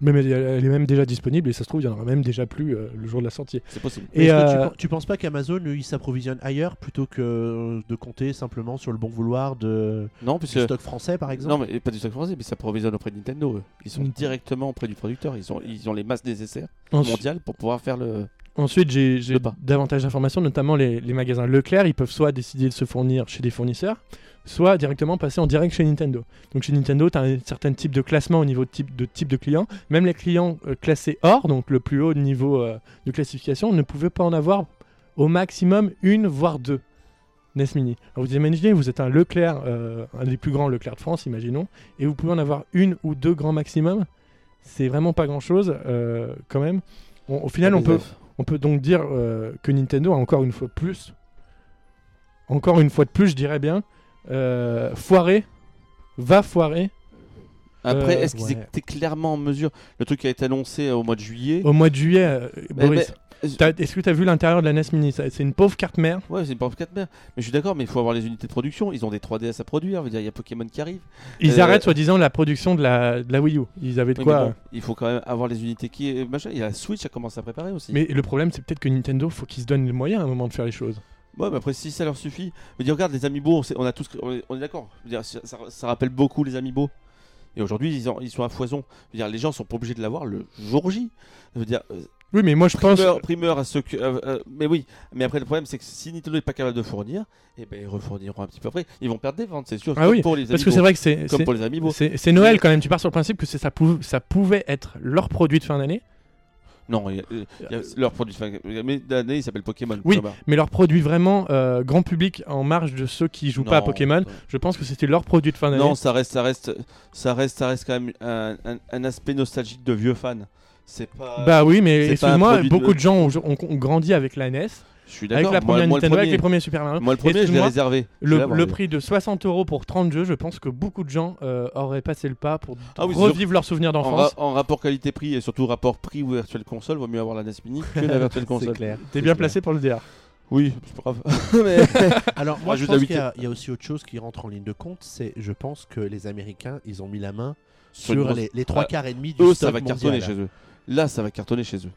Mais, mais elle elle est même déjà disponible et ça se trouve, il y en aura même déjà plus euh, le jour de la sortie. C'est possible. Et Est-ce que tu euh, tu, penses pas qu'Amazon il s'approvisionne ailleurs plutôt que de compter simplement sur le bon vouloir de Non, du puisque. stock français par exemple? Non, mais pas du stock français, mais ça provisionne auprès de Nintendo. eux. Ils sont Mm. directement auprès du producteur. Ils ont, ils ont les masses nécessaires ensuite, mondiales pour pouvoir faire le. ensuite, j'ai davantage d'informations, notamment les, les magasins Leclerc. Ils peuvent soit décider de se fournir chez des fournisseurs, soit directement passer en direct chez Nintendo. Donc chez Nintendo, tu as un certain type de classement au niveau de type de, type de clients. Même les clients euh, classés or, donc le plus haut niveau euh, de classification, ne pouvaient pas en avoir au maximum une, voire deux. NES Mini. Alors vous imaginez, vous êtes un Leclerc, euh, un des plus grands Leclerc de France, imaginons, et vous pouvez en avoir une ou deux grands maximum. C'est vraiment pas grand chose quand même. On- au final, on peut, on peut donc dire que Nintendo a encore une fois plus encore une fois de plus, je dirais bien, euh, foirer, va foirer Après, Euh, est-ce qu'ils ouais. étaient clairement en mesure Le truc qui a été annoncé au mois de juillet. au mois de juillet. euh, Mais- Boris, t'as- est-ce que tu as vu l'intérieur de la NES Mini? C'est une pauvre carte mère. Ouais, c'est une pauvre 4 mères. Mais je suis d'accord, mais il faut avoir les unités de production. Ils ont des 3DS à produire. Il y a Pokémon qui arrive. Ils Euh, arrêtent soi-disant la production de la, de la Wii U. Ils avaient de Oui, quoi. il faut quand même avoir les unités qui. Machin. Il y a la Switch à commencer à préparer aussi. Mais le problème, c'est peut-être que Nintendo, faut qu'ils se donnent les moyens à un moment de faire les choses. Ouais, mais après, si ça leur suffit. Je veux dire, regarde, les Amiibo, on, sait- on a tous. On est, on est d'accord. Je veux dire, ça, ça- ça rappelle beaucoup les Amiibo. Et aujourd'hui, ils, en- ils sont à foison. Je veux dire, les gens sont pas obligés de l'avoir le jour J. Je veux dire, euh, Oui, mais moi je pense. primeur, primeur à ceux que. euh, euh, mais oui, mais après, le problème, c'est que si Nintendo n'est pas capable de fournir, eh ben, ils refourniront un petit peu après. Ils vont perdre des ventes, c'est sûr. Ah comme oui, pour les Parce que Amiibo. c'est vrai que c'est. Comme c'est- pour les Amiibo. C'est c'est Noël quand même, tu pars sur le principe que c'est- ça, pou- ça pouvait être leur produit de fin d'année, Non, il y a, y a leur produit. Mais d'année, il s'appelle Pokémon. Oui, mais leur produit vraiment euh, grand public en marge de ceux qui jouent pas à Pokémon. non. Je pense que c'était leur produit de fin d'année. Non, ça reste, ça reste, ça reste, ça reste quand même un, un- un aspect nostalgique de vieux fans. C'est pas. Bah oui, mais excuse-moi, de- beaucoup de gens ont, ont- ont grandi avec la NES, je suis avec d'accord. la moi, première moi, le Nintendo, avec premier, les premiers Super Mario. moi, le premier, je l'ai réservé. Je Le, le prix de 60 euros pour 30 jeux, je pense que beaucoup de gens euh, auraient passé le pas pour Ah oui, revivre leurs souvenirs En, ra- d'enfance. en rapport qualité-prix et surtout rapport prix ou virtuelle console, vaut mieux avoir la NES Mini que la (laughs) virtuelle C'est console. clair. T'es bien clair. placé pour le dire. Oui, c'est pas grave. (laughs) Mais- (laughs) Alors moi je Rajoute la pense qu'il y, a- il y a aussi autre chose qui rentre en ligne de compte, c'est je pense que les Américains ils ont mis la main Sur une sur grosse- les, les trois Ah, quarts et demi du Eux, ça va cartonner chez eux. Là, ça va cartonner chez eux.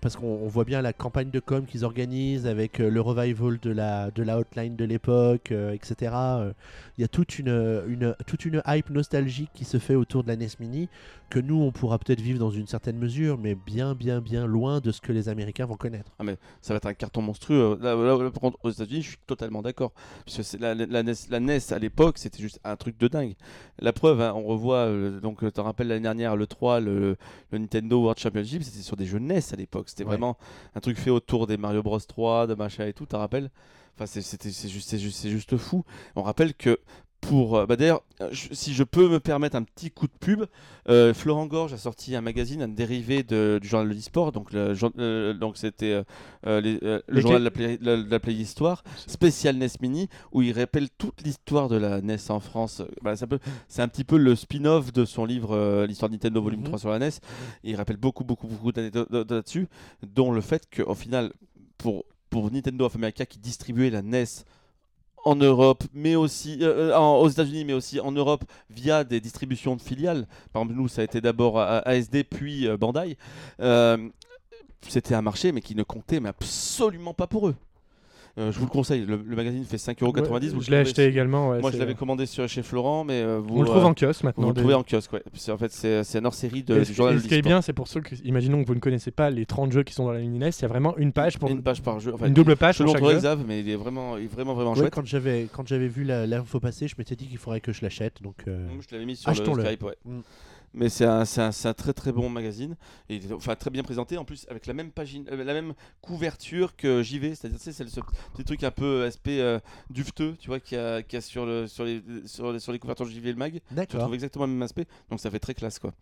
Parce qu'on on voit bien la campagne de com qu'ils organisent avec euh, le revival de la, de la hotline de l'époque, euh, etc. Euh, Il y a toute une, toute une hype nostalgique qui se fait autour de la NES Mini que nous on pourra peut-être vivre dans une certaine mesure, mais bien bien bien loin de ce que les Américains vont connaître. Ça va être un carton monstrueux. Là, par contre, aux États-Unis, je suis totalement d'accord. Parce que la, NES, la NES, à l'époque, c'était juste un truc de dingue. La preuve, hein, on revoit, donc, tu te rappelles l'année dernière, le 3, le, le Nintendo World Championship, c'était sur des jeux NES à l'époque. C'était Ouais. vraiment un truc fait autour des Mario Bros 3, de machin et tout, te rappelles? Enfin, c'est- juste, juste fou. On rappelle que pour. euh, bah D'ailleurs, euh, si je peux me permettre un petit coup de pub, euh, Florent Gorge a sorti un magazine, un dérivé de- du journal de l'e-sport. Donc, le jour- euh, donc c'était euh, le Les journal de la, play, la- de la Play Histoire, spécial NES Mini, où il rappelle toute l'histoire de la NES en France. Bah, c'est un petit peu le spin-off de son livre L'histoire de Nintendo volume Mhm. 3 sur la NES. Et il rappelle beaucoup, beaucoup, beaucoup d'anecdotes là-dessus, dont le fait qu'au final, pour, pour Nintendo of America qui distribuait la NES en Europe, mais aussi euh, euh, aux États-Unis, mais aussi en Europe via des distributions de filiales. Par exemple, nous, ça a été d'abord ASD, puis euh, Bandai. C'était un marché, mais qui ne comptait absolument pas pour eux. Euh, je vous le conseille, le, le magazine fait 5,90€. vous Ouais, le je l'ai acheté sur- également. ouais, Moi, je l'avais commandé sur, chez Florent, mais euh, vous, On le trouve euh, en kiosque vous maintenant. le des- trouvez en kiosque. Ouais. C'est- En fait, c'est c'est un hors-série de, Et du ce, journal et ce qui est bien, c'est pour ceux qui, imaginons que vous ne connaissez pas les 30 jeux qui sont dans la mini NES, il y a vraiment une page pour Une page par jeu. Enfin, une double page je le pour chaque jeu. Xav, mais il est vraiment, il est vraiment, vraiment Ouais, chouette. quand j'avais quand j'avais vu la- l'info passer, je m'étais dit qu'il faudrait que je l'achète. Donc euh, je l'avais mis sur le. Skype, ouais. Mais c'est un, un- un très très bon magazine, et enfin très bien présenté, en plus avec la même pagine, euh, la même couverture que JV, c'est-à-dire c'est le- ce petit truc un peu aspect euh, duveteux, tu vois, qu'il y a, y a sur, le, sur, les, sur, les, sur les couvertures de JV et le mag. Tu retrouves exactement le même aspect, donc ça fait très classe quoi.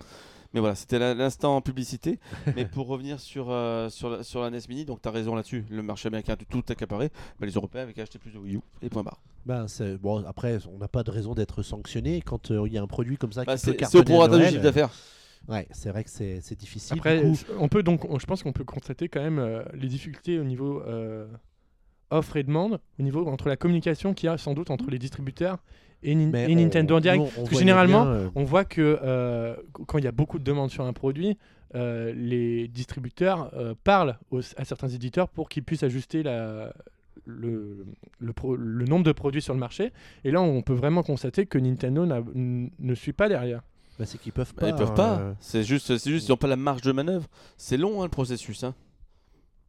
Mais voilà, c'était l'instant publicité. (laughs) Mais pour revenir sur, euh, sur, la, sur la NES Mini, donc tu as raison là-dessus, le marché américain a tout accaparé, bah, les Européens avaient qu'à acheter plus de Wii U, et point barre. Ben, c'est- bon, après, on n'a pas de raison d'être sanctionné quand euh, il y a un produit comme ça Bah, qui peut c'est au prorata du chiffre d'affaires. Ouais, c'est vrai que c'est c'est difficile. Après, coup. on peut donc, je pense qu'on peut constater quand même euh, les difficultés au niveau euh, offre et demande, au niveau entre la communication qu'il y a sans doute entre les distributeurs et, on- Nintendo en direct. nous, Parce que généralement, bien, euh, On voit que euh, quand il y a beaucoup de demandes sur un produit, euh, les distributeurs euh, parlent aux- à certains éditeurs pour qu'ils puissent ajuster la, le, le, pro- le nombre de produits sur le marché. Et là, on peut vraiment constater que Nintendo ne suit pas derrière. bah, c'est qu'ils peuvent Bah, pas. ils peuvent pas. C'est juste, c'est juste, ils n'ont pas la marge de manœuvre. C'est long hein, le processus. hein.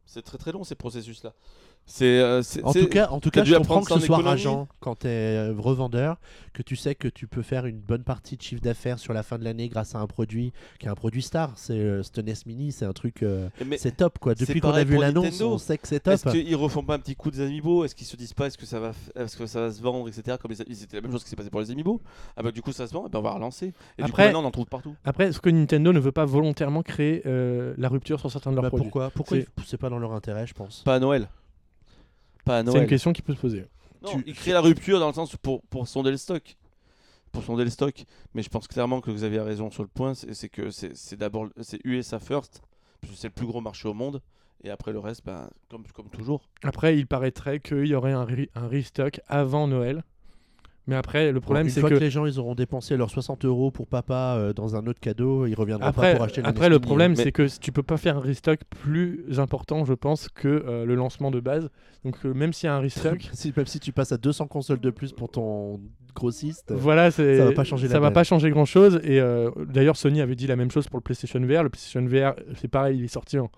C'est très très long ces processus-là. C'est, euh, c'est- En c'est- tout cas, en tout cas, je comprends que ce soit économie rageant quand tu es revendeur, que tu sais que tu peux faire une bonne partie de chiffre d'affaires sur la fin de l'année grâce à un produit qui est un produit star. C'est euh, ce NES Mini, c'est un truc, euh, mais c'est top quoi. c'est Depuis qu'on a vu l'annonce, Nintendo. on sait que c'est top. est-ce qu'ils refont pas un petit coup des amiibo? Est-ce qu'ils se disent pas est-ce que ça va, f- est-ce que ça va se vendre, etc. Comme les, c'était la même chose qui s'est passé pour les amiibo? Ah bah du coup ça se vend, et ben on va relancer. Et Après- du coup maintenant on en trouve partout. Après, est-ce que Nintendo ne veut pas volontairement créer euh, la rupture sur certains de leurs Bah, produits pourquoi? Pourquoi c'est pas dans leur intérêt, je pense. Pas à Noël. Pas à C'est une question qui peut se poser. Non, Tu- il crée la rupture dans le sens pour, pour sonder le stock. Pour sonder le stock. Mais je pense clairement que Xavier a raison sur le point. C'est que c'est c'est d'abord c'est USA first. Parce que c'est le plus gros marché au monde. Et après le reste, ben, comme, comme toujours. Après, il paraîtrait qu'il y aurait un, re- un restock avant Noël. Mais après, le problème, Une c'est fois que. que... les gens ils auront dépensé leurs 60 euros pour papa euh, dans un autre cadeau, ils reviendront Après, pas pour acheter après le problème, mais- c'est que tu peux pas faire un restock plus important, je pense, que euh, le lancement de base. Donc, euh, même s'il y a un restock, (laughs) Si- même si tu passes à 200 consoles de plus pour ton grossiste. voilà, ça va pas changer la ça va pas changer grand chose. Et euh, d'ailleurs, Sony avait dit la même chose pour le PlayStation VR. Le PlayStation VR, c'est pareil, il est sorti en,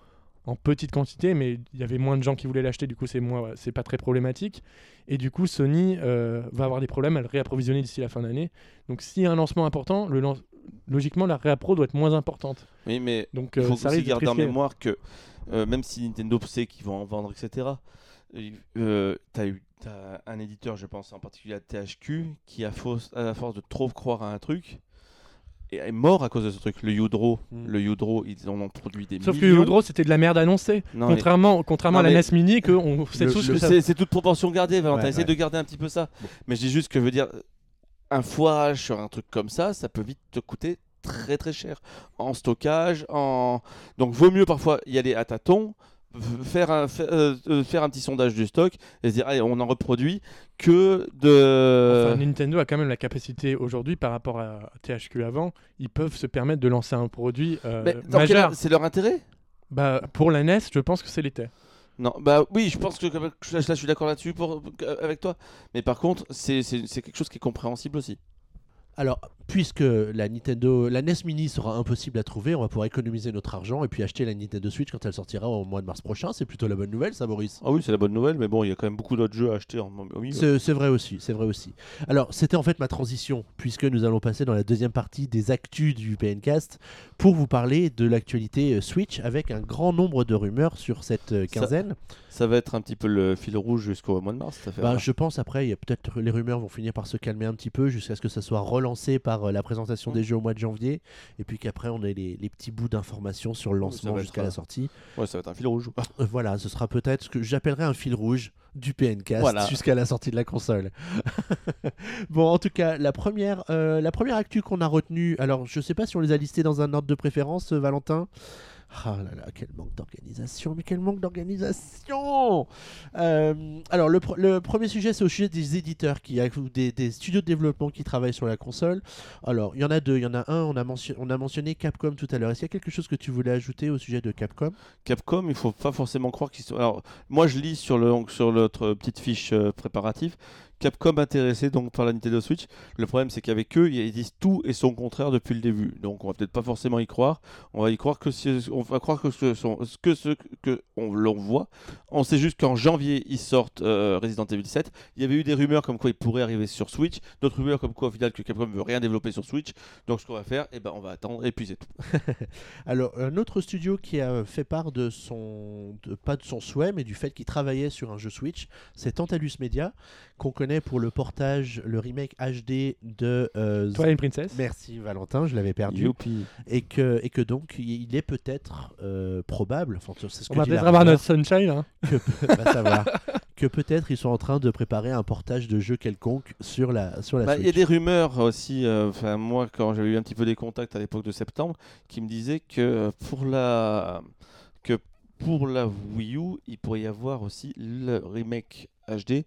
en petite quantité, mais il y avait moins de gens qui voulaient l'acheter. Du coup, c'est moins, c'est pas très problématique. Et du coup, Sony euh, va avoir des problèmes à le réapprovisionner d'ici la fin d'année. Donc, s'il y a un lancement important, le lan- logiquement, la réappro doit être moins importante. Oui, mais Donc, il euh, faut ça aussi garder en mémoire que euh, même si Nintendo sait qu'ils vont en vendre, etc., euh, tu as eu t'as un éditeur, je pense en particulier à THQ, qui a à la force de trop croire à un truc, est mort à cause de ce truc. Le Udro, Mm. le Udro, ils en ont produit des Sauf que millions. Udro, c'était de la merde annoncée. Non, mais- Contrairement, contrairement Non, à la mais- NES Mini, que on sait Le- tous le- que ça. C'est c'est toute proportion gardée, Valentin. Ouais, Essaye ouais. de garder un petit peu ça. Mais je dis juste que je veux dire, un foirage sur un truc comme ça, ça peut vite te coûter très très cher. En stockage, en. Donc vaut mieux parfois y aller à tâtons, faire un, euh, euh, faire un petit sondage du stock et se dire, allez, on en reproduit, que de. Enfin, Nintendo a quand même la capacité aujourd'hui par rapport à THQ avant, ils peuvent se permettre de lancer un produit euh, Mais dans quel- majeur. c'est leur intérêt? Bah, pour la NES, je pense que c'est l'était. Non, bah oui, je pense que là, je suis d'accord là-dessus pour- avec toi. Mais par contre, c'est c'est- c'est quelque chose qui est compréhensible aussi. Alors, puisque la Nintendo, la NES Mini sera impossible à trouver, on va pouvoir économiser notre argent et puis acheter la Nintendo Switch quand elle sortira au mois de mars prochain. C'est plutôt la bonne nouvelle, ça, Maurice. Ah oui, c'est la bonne nouvelle, mais bon, il y a quand même beaucoup d'autres jeux à acheter. En... C'est c'est vrai aussi, c'est vrai aussi. Alors, c'était en fait ma transition, puisque nous allons passer dans la deuxième partie des actus du PNcast pour vous parler de l'actualité euh, Switch avec un grand nombre de rumeurs sur cette euh, Ça- quinzaine. Ça va être un petit peu le fil rouge jusqu'au mois de mars, cette affaire. Bah, je pense après, peut-être les rumeurs vont finir par se calmer un petit peu jusqu'à ce que ça soit relancé par euh, la présentation Mm. des jeux au mois de janvier, et puis qu'après on ait les, les petits bouts d'informations sur le lancement jusqu'à euh, la sortie. Ouais, ça va être un fil rouge. Euh, Voilà, ce sera peut-être ce que j'appellerais un fil rouge du PNcast Voilà. jusqu'à la sortie de la console. (laughs) bon, en tout cas, la première, euh, la première actu qu'on a retenue, alors je sais pas si on les a listés dans un ordre de préférence, euh, Valentin? Ah là là, quel manque d'organisation, mais quel manque d'organisation Euh, Alors, le, le premier sujet, c'est au sujet des éditeurs, qui, des, des studios de développement qui travaillent sur la console. Alors, il y en a deux. Il y en a un, on a, on a mentionné Capcom tout à l'heure. Est-ce qu'il y a quelque chose que tu voulais ajouter au sujet de Capcom? Capcom, il faut pas forcément croire qu'ils sont. Alors, moi, je lis sur, sur notre petite fiche euh, préparative. Capcom intéressé donc par la Nintendo Switch. Le problème, c'est qu'avec eux, ils disent tout et son contraire depuis le début. Donc, on va peut-être pas forcément y croire. On va y croire que si- on va croire que ce sont- que ce que on l'on voit. On sait juste qu'en janvier, ils sortent euh, Resident Evil 7. Il y avait eu des rumeurs comme quoi il pourrait arriver sur Switch. D'autres rumeurs comme quoi au final que Capcom veut rien développer sur Switch. Donc, ce qu'on va faire, eh ben, on va attendre et puis c'est tout. (laughs) Alors, un autre studio qui a fait part de son, pas de son souhait, mais du fait qu'il travaillait sur un jeu Switch, c'est Tantalus Media, qu'on connaît pour le portage, le remake HD de. euh, Twilight Princess. Merci Valentin, je l'avais perdu. Youpi. Et que, et que donc, il est peut-être euh, probable, enfin, c'est ce que On va peut-être avoir notre Sunshine. hein. que, (laughs) va savoir, que peut-être ils sont en train de préparer un portage de jeu quelconque sur la, sur la Bah, Il y a des rumeurs aussi, euh, enfin moi quand j'avais eu un petit peu des contacts à l'époque de septembre, qui me disaient que pour la que pour la Wii U, il pourrait y avoir aussi le remake HD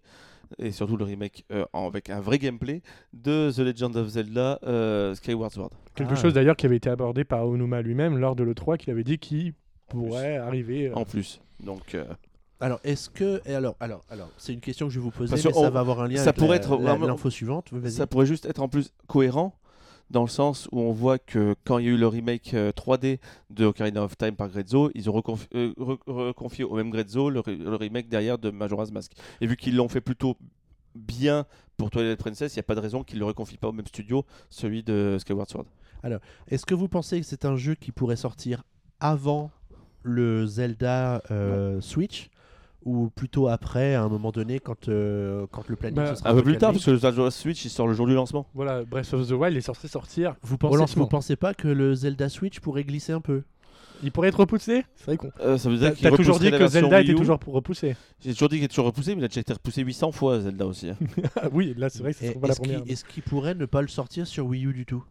et surtout le remake euh, avec un vrai gameplay de The Legend of Zelda euh, Skyward Sword. Quelque Ah. chose d'ailleurs qui avait été abordé par Onuma lui-même lors de l'E3 qu'il avait dit qu'il pourrait arriver. euh, En plus, donc euh, Alors, est-ce que. et alors, alors, alors c'est une question que je vais vous poser, mais ça on- va avoir un lien ça avec pourrait la- être la- vraiment- l'info suivante. Ça pourrait juste être en plus cohérent dans le sens où on voit que quand il y a eu le remake euh, 3D de Ocarina of Time par Grezzo, ils ont reconfi- euh, re- reconfié au même Grezzo le, re- le remake derrière de Majora's Mask. Et vu qu'ils l'ont fait plutôt bien pour Twilight Princess, il n'y a pas de raison qu'ils ne le reconfient pas au même studio, celui de Skyward Sword. Est-ce que vous pensez que c'est un jeu qui pourrait sortir avant le Zelda euh, Switch? Ou plutôt après, à un moment donné, quand, euh, quand le planning Bah, se sera Un peu plus tard, parce que le Zelda Switch il sort le jour du lancement. Voilà, Breath of the Wild est censé sortir. Vous pensez, vous pensez pas que le Zelda Switch pourrait glisser un peu? Il pourrait être repoussé? C'est vrai qu'on. Euh, ça veut dire T'as qu'il t'as toujours dit que Zelda était toujours pour repousser. J'ai toujours dit qu'il est toujours repoussé, mais il a déjà été repoussé 800 fois Zelda aussi. hein. (laughs) Ah oui, là c'est vrai que c'est pas la Est-ce première. qu'il est-ce qu'il pourrait ne pas le sortir sur Wii U du tout?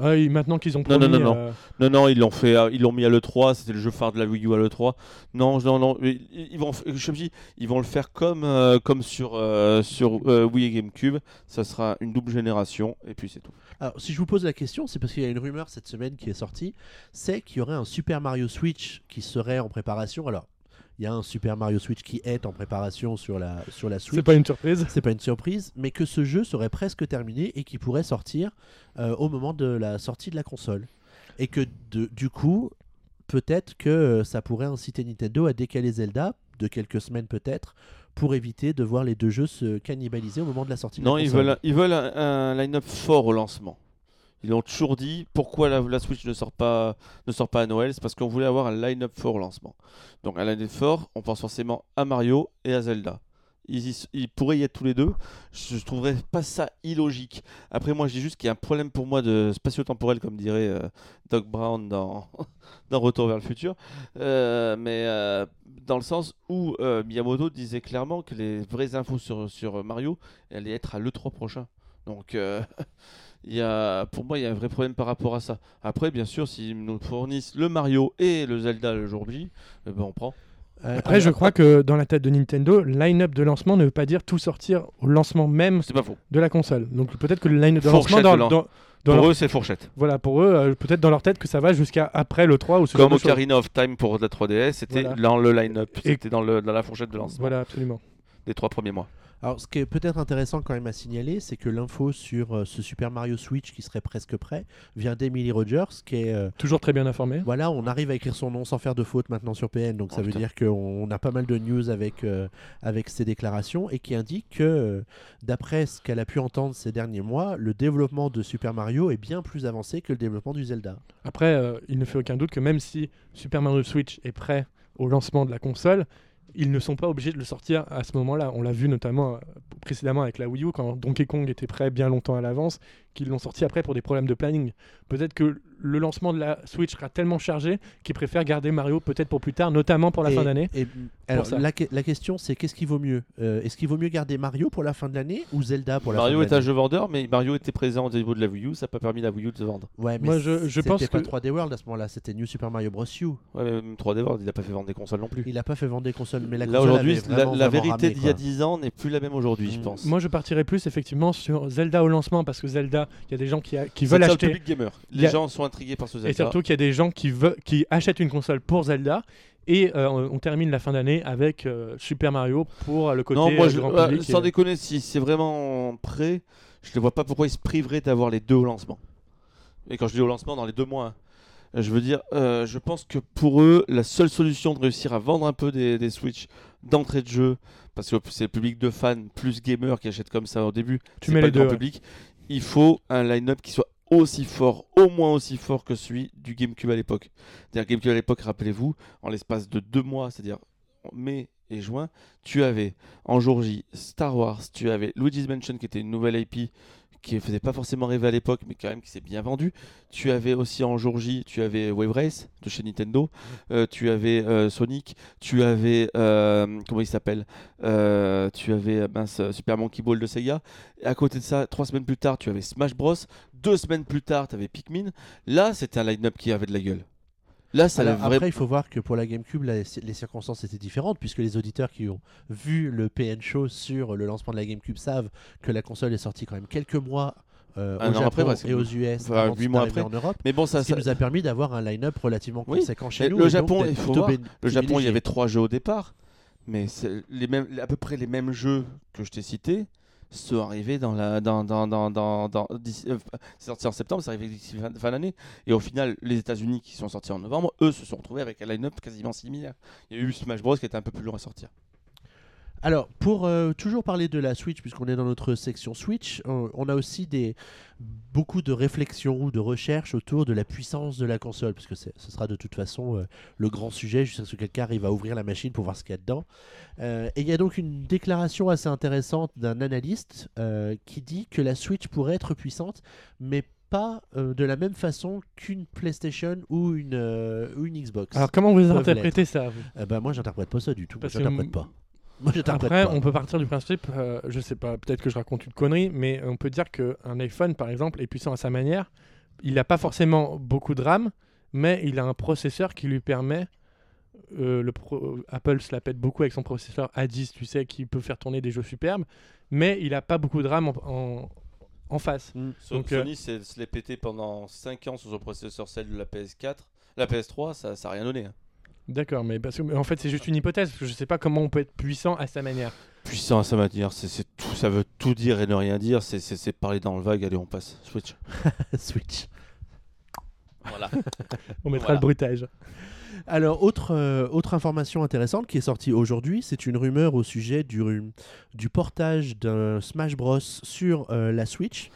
Ah, oui, maintenant qu'ils ont Non, non, promis, non, non. euh, Non, non, ils l'ont fait, euh, ils l'ont mis à l'E3, c'était le jeu phare de la Wii U à l'E3. Non, non, non, ils ils vont, f- je me dis, ils vont le faire comme, euh, comme sur, euh, sur euh, Wii et GameCube. Ça sera une double génération, et puis c'est tout. Alors, si je vous pose la question, c'est parce qu'il y a une rumeur cette semaine qui est sortie, c'est qu'il y aurait un Super Mario Switch qui serait en préparation. Alors, il y a un Super Mario Switch qui est en préparation sur la, sur la Switch. c'est pas une surprise. C'est pas une surprise, mais que ce jeu serait presque terminé et qui pourrait sortir euh, au moment de la sortie de la console. Et que de- du coup, peut-être que euh, ça pourrait inciter Nintendo à décaler Zelda de quelques semaines peut-être pour éviter de voir les deux jeux se cannibaliser au moment de la sortie de Non, la ils veulent, ils veulent un, un line-up fort au lancement. Ils l'ont toujours dit. Pourquoi la, Switch ne sort pas, ne sort pas à Noël C'est parce qu'on voulait avoir un line-up fort au lancement. Donc un line-up fort, on pense forcément à Mario et à Zelda. Ils, pourraient y être tous les deux. Je, je trouverais pas ça illogique. Après, moi, je dis juste qu'il y a un problème pour moi de spatio-temporel, comme dirait euh, Doc Brown dans, (laughs) dans Retour vers le futur. Euh, mais euh, dans le sens où Miyamoto disait clairement que les vraies infos sur, sur Mario allaient être à l'E3 prochain. Donc, (laughs) y a, pour moi, il y a un vrai problème par rapport à ça. Après, bien sûr, s'ils nous fournissent le Mario et le Zelda le jour J, eh ben, on prend. Euh, Après, je crois que dans la tête de Nintendo, line-up de lancement ne veut pas dire tout sortir au lancement même C'est pas faux. de la console. Donc peut-être que le line-up de Fourchette lancement, de dans, lan- dans- dans pour leur- eux, c'est fourchette. voilà, pour eux, euh, peut-être dans leur tête que ça va jusqu'à après le 3 ou ce Comme. Ocarina of Time pour la 3DS, c'était Voilà. dans le line-up. C'était dans, le, dans la fourchette de lancement Voilà, absolument. des trois premiers mois. Alors, ce qui est peut-être intéressant quand même à signaler, c'est que l'info sur euh, ce Super Mario Switch qui serait presque prêt vient d'Emily Rogers, qui est euh, Toujours très bien informé. Voilà, on arrive à écrire son nom sans faire de faute maintenant sur PN, donc Oh, ça veut putain. dire qu'on on a pas mal de news avec, euh, avec ces déclarations et qui indique que, euh, d'après ce qu'elle a pu entendre ces derniers mois, le développement de Super Mario est bien plus avancé que le développement du Zelda. Après, euh, il ne fait aucun doute que même si Super Mario Switch est prêt au lancement de la console, ils ne sont pas obligés de le sortir à ce moment-là. On l'a vu notamment euh, précédemment avec la Wii U, quand Donkey Kong était prêt bien longtemps à l'avance, qu'ils l'ont sorti après pour des problèmes de planning. Peut-être que le lancement de la Switch sera tellement chargé qu'ils préfèrent garder Mario peut-être pour plus tard, notamment pour la Et- fin d'année. alors, la, que- la question, c'est qu'est-ce qui vaut mieux? Euh, Est-ce qu'il vaut mieux garder Mario pour la fin de l'année ou Zelda pour la Mario fin est de un l'année? jeu vendeur, mais Mario était présent au niveau de la Wii U, ça n'a pas permis à la Wii U de se vendre. Ouais, mais Moi, je- je c'était pense pas que- 3D World à ce moment-là, c'était New Super Mario Bros. U. Ouais, mais même 3D World, il n'a pas fait vendre des consoles non plus. Il a pas fait vendre des consoles, mais la Là console aujourd'hui, la, vraiment, la vraiment vérité d'il y a quoi. 10 ans n'est plus la même aujourd'hui, je Mm. pense. Moi, je partirais plus effectivement sur Zelda au lancement parce que Zelda, il y a des gens qui, a- qui C'est veulent le acheter. public gamer. Les a- gens sont intrigués par ce Zelda. Et surtout qu'il y a des gens qui, veulent, qui achètent une console pour Zelda. Et euh, on termine la fin d'année avec euh, Super Mario pour euh, le côté non, moi, je, grand public. sans et- déconner, si c'est vraiment prêt, je ne vois pas pourquoi ils se priveraient d'avoir les deux au lancement. Et quand je dis au lancement, dans les deux mois, hein. je veux dire, euh, je pense que pour eux, la seule solution de réussir à vendre un peu des, des Switch d'entrée de jeu, parce que c'est le public de fans plus gamers qui achètent comme ça au début, Tu c'est mets pas les le grand ouais. public, il faut un line-up qui soit aussi fort, au moins aussi fort que celui du GameCube à l'époque. C'est-à-dire GameCube à l'époque, rappelez-vous, en l'espace de deux mois, c'est-à-dire mai et juin, tu avais en jour J Star Wars, tu avais Luigi's Mansion qui était une nouvelle IP qui ne faisait pas forcément rêver à l'époque, mais quand même qui s'est bien vendu. Tu avais aussi en jour J, tu avais Wave Race de chez Nintendo, Euh, tu avais euh, Sonic, tu avais euh, comment il s'appelle, tu avais mince, Super Monkey Ball de Sega. Et à côté de ça, trois semaines plus tard, tu avais Smash Bros. Deux semaines plus tard, tu avais Pikmin. Là, c'était un line-up qui avait de la gueule. Là, ça Alors. Après, il faut voir que pour la GameCube, la- les circonstances étaient différentes, puisque les auditeurs qui ont vu le PN Show sur le lancement de la GameCube savent que la console est sortie quand même quelques mois euh, au Japon après, et aux US, Enfin, avant de huit mois arriver après. en Europe, Mais bon, ça, ce qui ça- nous a permis d'avoir un line-up relativement Oui. conséquent chez Et nous. le Japon, il faut voir, bé- Le Japon, il y avait trois jeux au départ, mais c'est les mêmes, à peu près les mêmes jeux que je t'ai cités sont arrivés dans la dans dans euh, c'est sorti en septembre, c'est arrivé d'ici fin, fin d'année. Et au final, les États-Unis qui sont sortis en novembre, eux se sont retrouvés avec un line-up quasiment similaire. Il y a eu Smash Bros qui était un peu plus long à sortir. Alors, pour euh, toujours parler de la Switch, puisqu'on est dans notre section Switch, on, on a aussi des, beaucoup de réflexions ou de recherches autour de la puissance de la console, puisque ce sera de toute façon euh, le grand sujet jusqu'à ce que quelqu'un arrive à ouvrir la machine pour voir ce qu'il y a dedans. Euh, et il y a donc une déclaration assez intéressante d'un analyste qui dit que la Switch pourrait être puissante, mais pas euh, de la même façon qu'une PlayStation ou une, euh, Xbox. Alors comment vous interprétez ça vous? Ben, moi, j'interprète pas ça du tout. J'interprète pas. Moi, Après, pas. on peut partir du principe, euh, je sais pas, peut-être que je raconte une connerie, mais on peut dire qu'un iPhone, par exemple, est puissant à sa manière. Il n'a pas forcément beaucoup de RAM, mais il a un processeur qui lui permet. euh, le pro- Apple se la pète beaucoup avec son processeur A10, tu sais, qui peut faire tourner des jeux superbes, mais il n'a pas beaucoup de RAM en, en- en face. Mm. So- Donc, euh, Sony s'est- se l'est pété pendant 5 ans sur son processeur celle de la PS4. La PS3, ça n'a rien donné. hein. D'accord, mais parce que mais en fait, c'est juste une hypothèse, parce que je sais pas comment on peut être puissant à sa manière. Puissant à sa manière, c'est c'est tout, ça veut tout dire et ne rien dire. C'est- C'est c'est parler dans le vague. Allez, on passe. Switch. (laughs) Switch. Voilà. (laughs) On mettra Voilà. le bruitage. Alors, autre, euh, autre information intéressante qui est sortie aujourd'hui, c'est une rumeur au sujet du portage d'un Smash Bros sur euh, la Switch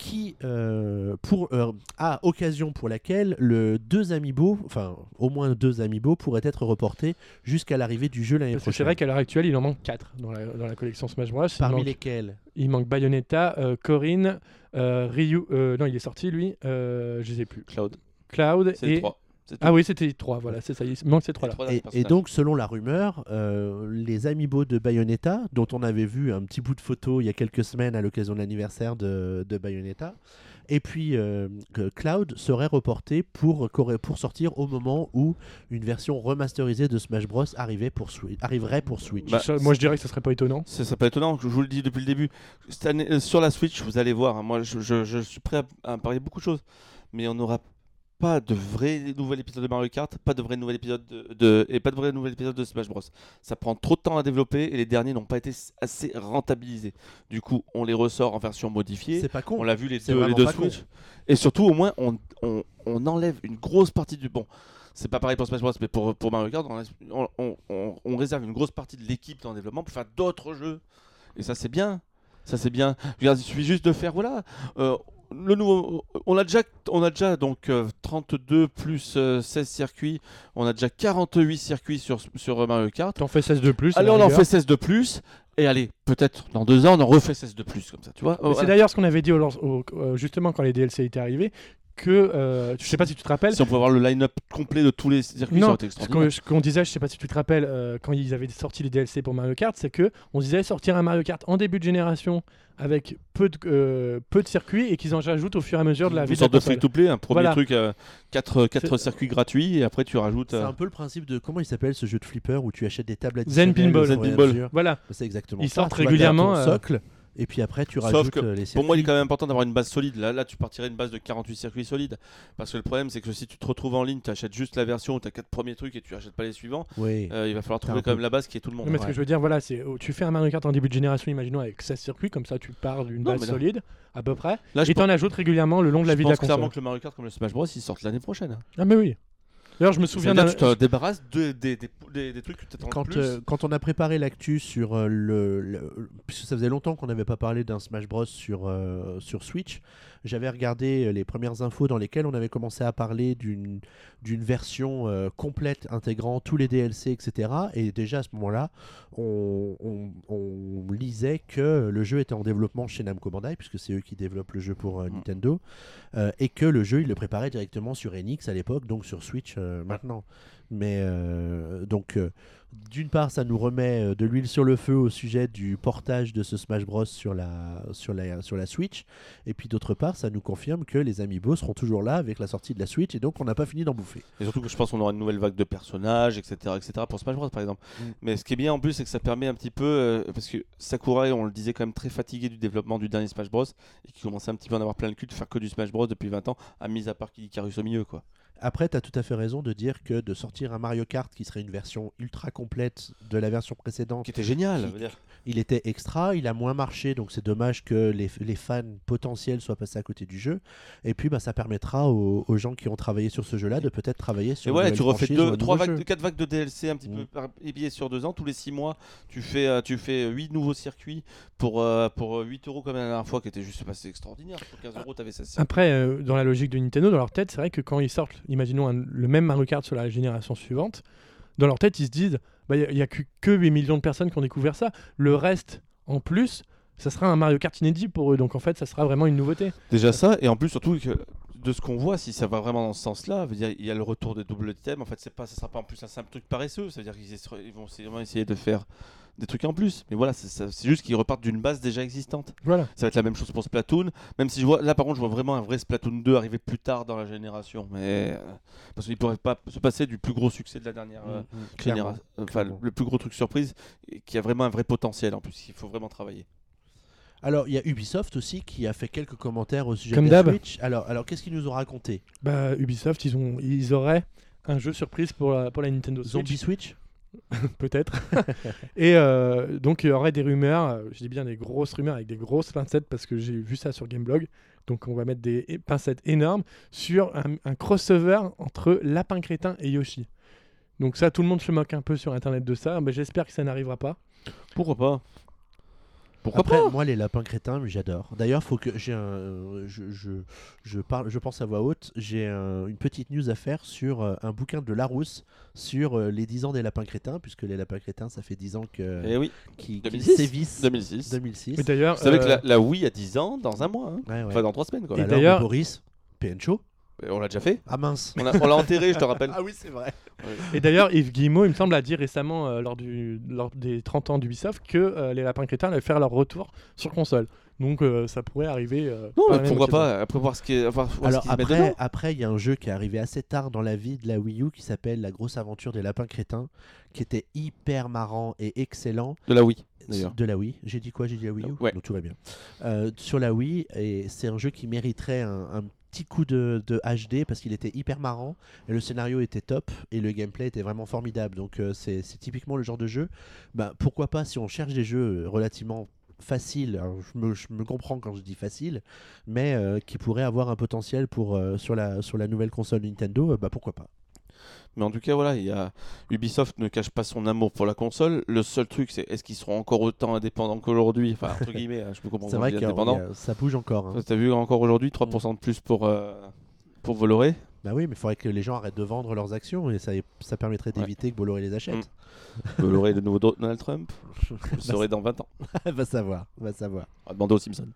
qui euh, pour euh, a occasion pour laquelle le deux amiibo, enfin au moins deux amiibo pourraient être reportés jusqu'à l'arrivée du jeu l'année Parce que c'est prochaine. vrai qu'à l'heure actuelle, il en manque 4 dans la, dans la collection Smash Bros. Il Parmi manque- lesquels Il manque Bayonetta, euh, Corinne, euh, Ryu. euh, non, il est sorti lui. Euh, je sais plus. Cloud. Cloud C'est le et. 3. Ah oui, c'était 3, voilà, c'est ça. Il manque ces Les 3 là. trois Et, donc, selon la rumeur, euh, les amiibo de Bayonetta, dont on avait vu un petit bout de photo il y a quelques semaines à l'occasion de l'anniversaire de, de Bayonetta, et puis euh, que Cloud serait reporté pour, pour sortir au moment où une version remasterisée de Smash Bros arrivait pour Swi- arriverait pour Switch. Bah, Ça, moi, je dirais que ça serait pas étonnant. C'est ça pas étonnant, je vous le dis depuis le début. Cette année, euh, sur la Switch, vous allez voir, hein, moi je, je- je suis prêt à, à parler de beaucoup de choses, mais on n'aura pas de vrai nouvel épisode de Mario Kart, pas de vrai nouvel épisode de, de- et pas de vrai nouvel épisode de Smash Bros. Ça prend trop de temps à développer et les derniers n'ont pas été assez rentabilisés. Du coup, on les ressort en version modifiée. c'est pas con. On l'a vu les deux, les vraiment deux pas con. Switch. Et surtout, au moins, on, on- on enlève une grosse partie du bon. C'est pas pareil pour Smash Bros, mais pour, pour Mario Kart, on, on- on- on réserve une grosse partie de l'équipe en développement pour faire d'autres jeux. Et ça, c'est bien. Ça, c'est bien. Regarde, il suffit juste de faire, voilà. euh, le nouveau, on a déjà, on a déjà donc euh, 32 plus euh, 16 circuits. On a déjà 48 circuits sur, sur euh, Mario Kart. T'en fais 16 de plus. Allez, on en fait 16 de plus. Et allez, peut-être dans deux ans, on en refait 16 de plus, comme ça, tu vois. C'est Voilà. d'ailleurs ce qu'on avait dit au au- euh, justement quand les DLC étaient arrivés. Que euh, je sais pas si tu te rappelles. Si on pouvait avoir le line-up complet de tous les circuits, ça Non, aurait été Ce extraordinaire. qu'on ce qu'on disait, je sais pas si tu te rappelles, euh, quand ils avaient sorti les DLC pour Mario Kart, c'est que on disait sortir un Mario Kart en début de génération avec peu de, euh, peu de circuits et qu'ils en rajoutent au fur et à mesure de la vie Une de sorte de free-to-play, un premier Voilà. truc, 4 C'est- circuits gratuits, et après tu rajoutes. C'est euh, un peu le principe de comment il s'appelle ce jeu de flipper où tu achètes des tables Zen Pinball. Zen Pinball. Voilà. C'est exactement Ils ça. sortent régulièrement, euh, socle et puis après tu Sauf rajoutes que euh, les Pour moi, il est circuits. quand même important d'avoir une base solide. Là, là, tu partirais une base de 48 circuits solides. Parce que le problème, c'est que si tu te retrouves en ligne, tu achètes juste la version où tu as 4 premiers trucs et tu achètes pas les suivants, Oui. euh, il va falloir trouver un quand même la base qui est tout le monde. Non, mais ce que je veux dire, voilà, c'est oh, tu fais un Mario Kart en début de génération, imaginons avec 16 circuits, comme ça tu pars d'une base là- solide, à peu près, Là, je et t'en ajoutes régulièrement le long de la je vie de la pense clairement console. que le Mario Kart comme le Smash Bros, ils sortent l'année prochaine. Ah, mais oui. D'ailleurs, je me souviens d'un. tu te débarrasses de- des, des, des- des trucs que tu attends Quand, plus. euh, quand on a préparé l'actu sur euh, le, le- Puisque ça faisait longtemps qu'on n'avait pas parlé d'un Smash Bros sur, euh, sur Switch, j'avais regardé euh, les premières infos dans lesquelles on avait commencé à parler d'une version euh, complète intégrant tous les DLC, etc. Et déjà à ce moment-là, on, on- on lisait que le jeu était en développement chez Namco Bandai, puisque c'est eux qui développent le jeu pour euh, Mm. Nintendo, euh, et que le jeu, ils le préparaient directement sur Enix à l'époque, donc sur Switch maintenant. Mais donc, d'une part, ça nous remet euh, de l'huile sur le feu au sujet du portage de ce Smash Bros sur la, sur la, sur la Switch. Et puis d'autre part, ça nous confirme que les Amiibo seront toujours là avec la sortie de la Switch. Et donc, on n'a pas fini d'en bouffer. Et surtout que je pense qu'on aura une nouvelle vague de personnages, etc. etc. pour Smash Bros par exemple. Mm. Mais ce qui est bien en plus, c'est que ça permet un petit peu. euh, parce que Sakurai, on le disait quand même très fatigué du développement du dernier Smash Bros. Et qui commençait un petit peu à en avoir plein le cul de faire que du Smash Bros depuis 20 ans, à mise à part Kid Icarus au milieu quoi. Après, tu as tout à fait raison de dire que de sortir un Mario Kart qui serait une version ultra complète de la version précédente, Qui était génial. Qui- dire. il était extra, il a moins marché, donc c'est dommage que les, les fans potentiels soient passés à côté du jeu. Et puis, bah, ça permettra aux, aux gens qui ont travaillé sur ce jeu-là de peut-être travailler sur Et ouais, tu refais deux, trois vagues, quatre vagues de DLC un petit Mm. peu par épiées sur deux ans. Tous les six mois, tu fais, euh, tu fais 8 nouveaux circuits pour, euh, pour euh, 8 euros comme la dernière fois, qui était juste passé extraordinaire. Pour 15 euros, t'avais ça. Après, euh, dans la logique de Nintendo, dans leur tête, c'est vrai que quand ils sortent, imaginons le même Mario Kart sur la génération suivante, dans leur tête, ils se disent, bah, il n'y a, que, que 8 millions de personnes qui ont découvert ça. Le reste, en plus, ça sera un Mario Kart inédit pour eux. Donc en fait, ça sera vraiment une nouveauté. Déjà ça, et en plus surtout de ce qu'on voit, si ça va vraiment dans ce sens-là, veut dire il y a le retour des doubles thèmes. En fait, c'est pas, ça sera pas en plus un simple truc paresseux. C'est-à-dire qu'ils essa- ils vont essayer de faire des trucs en plus. Mais voilà, c'est ça- c'est juste qu'ils repartent d'une base déjà existante. Voilà. Ça va être la même chose pour Splatoon. Même si je vois, là par contre, je vois vraiment un vrai Splatoon 2 arriver plus tard dans la génération. Mais euh, parce qu'ils pourraient pas se passer du plus gros succès de la dernière. euh, Clairement. génération. Enfin, clairement. le plus gros truc surprise, et qui a vraiment un vrai potentiel en plus. Il faut vraiment travailler. Alors, il y a Ubisoft aussi qui a fait quelques commentaires au sujet Comme de la. Switch. Alors, alors qu'est-ce qu'ils nous ont raconté? Bah, Ubisoft, ils, ont, ils auraient un jeu surprise pour la, pour la Nintendo Switch. Zombie Switch? (laughs) peut-être. (laughs) et euh, donc il y aurait des rumeurs, euh, je dis bien des grosses rumeurs avec des grosses pincettes parce que j'ai vu ça sur Gameblog. Donc on va mettre des pincettes énormes sur un, un crossover entre Lapin Crétin et Yoshi. Donc ça, tout le monde se moque un peu sur Internet de ça, mais j'espère que ça n'arrivera pas. Pourquoi pas? Pourquoi Après, pas moi, les lapins crétins, j'adore. D'ailleurs, faut que j'ai un, euh, je, je, je parle, je pense à voix haute. J'ai un- une petite news à faire sur euh, un bouquin de Larousse sur euh, les 10 ans des lapins crétins, puisque les lapins crétins, ça fait 10 ans que Eh oui, qui, qui 2006. sévissent. 2006. 2006. Et d'ailleurs, Vous savez que la, la Wii a 10 ans dans un mois. hein. Ouais, ouais. Enfin, dans 3 semaines. Quoi. Et d'ailleurs- Boris. Et On l'a déjà fait. Ah mince. On l'a enterré, je te rappelle. (laughs) Ah oui, c'est vrai. Et d'ailleurs, Yves Guillemot, il me semble, a dit récemment, euh, lors, du, lors des 30 ans d'Ubisoft, que euh, les Lapins Crétins allaient faire leur retour sur console. Donc euh, ça pourrait arriver. euh, Non, mais pourquoi pas Après voir ce qui est. Enfin, voir ce Alors après, il y a un jeu qui est arrivé assez tard dans la vie de la Wii U qui s'appelle La grosse aventure des lapins crétins, qui était hyper marrant et excellent. De la Wii, d'ailleurs. De la Wii. J'ai dit quoi? J'ai dit la Wii U? Ouais. Donc tout va bien. Euh, sur la Wii, et c'est un jeu qui mériterait un, un petit coup de, HD parce qu'il était hyper marrant et le scénario était top et le gameplay était vraiment formidable. Donc euh, c'est typiquement le genre de jeu. Bah, pourquoi pas si on cherche des jeux relativement faciles, je, me, comprends quand je dis facile, mais euh, qui pourraient avoir un potentiel pour, euh, sur, la, sur la nouvelle console Nintendo, euh, bah pourquoi pas. Mais en tout cas, voilà, il y a... Ubisoft ne cache pas son amour pour la console. Le seul truc, c'est est-ce qu'ils seront encore autant indépendants qu'aujourd'hui? Enfin, entre guillemets, hein, je peux comprendre C'est vrai que ça bouge encore. hein. T'as vu encore aujourd'hui 3% de plus pour, euh, pour Bolloré? Bah oui, mais il faudrait que les gens arrêtent de vendre leurs actions et ça, ça permettrait Ouais. d'éviter que Bolloré les achète. Bolloré, le nouveau Donald Trump? Je (laughs) le saurai dans 20 ans. (laughs) va savoir, va savoir. On va demander aux Simpsons.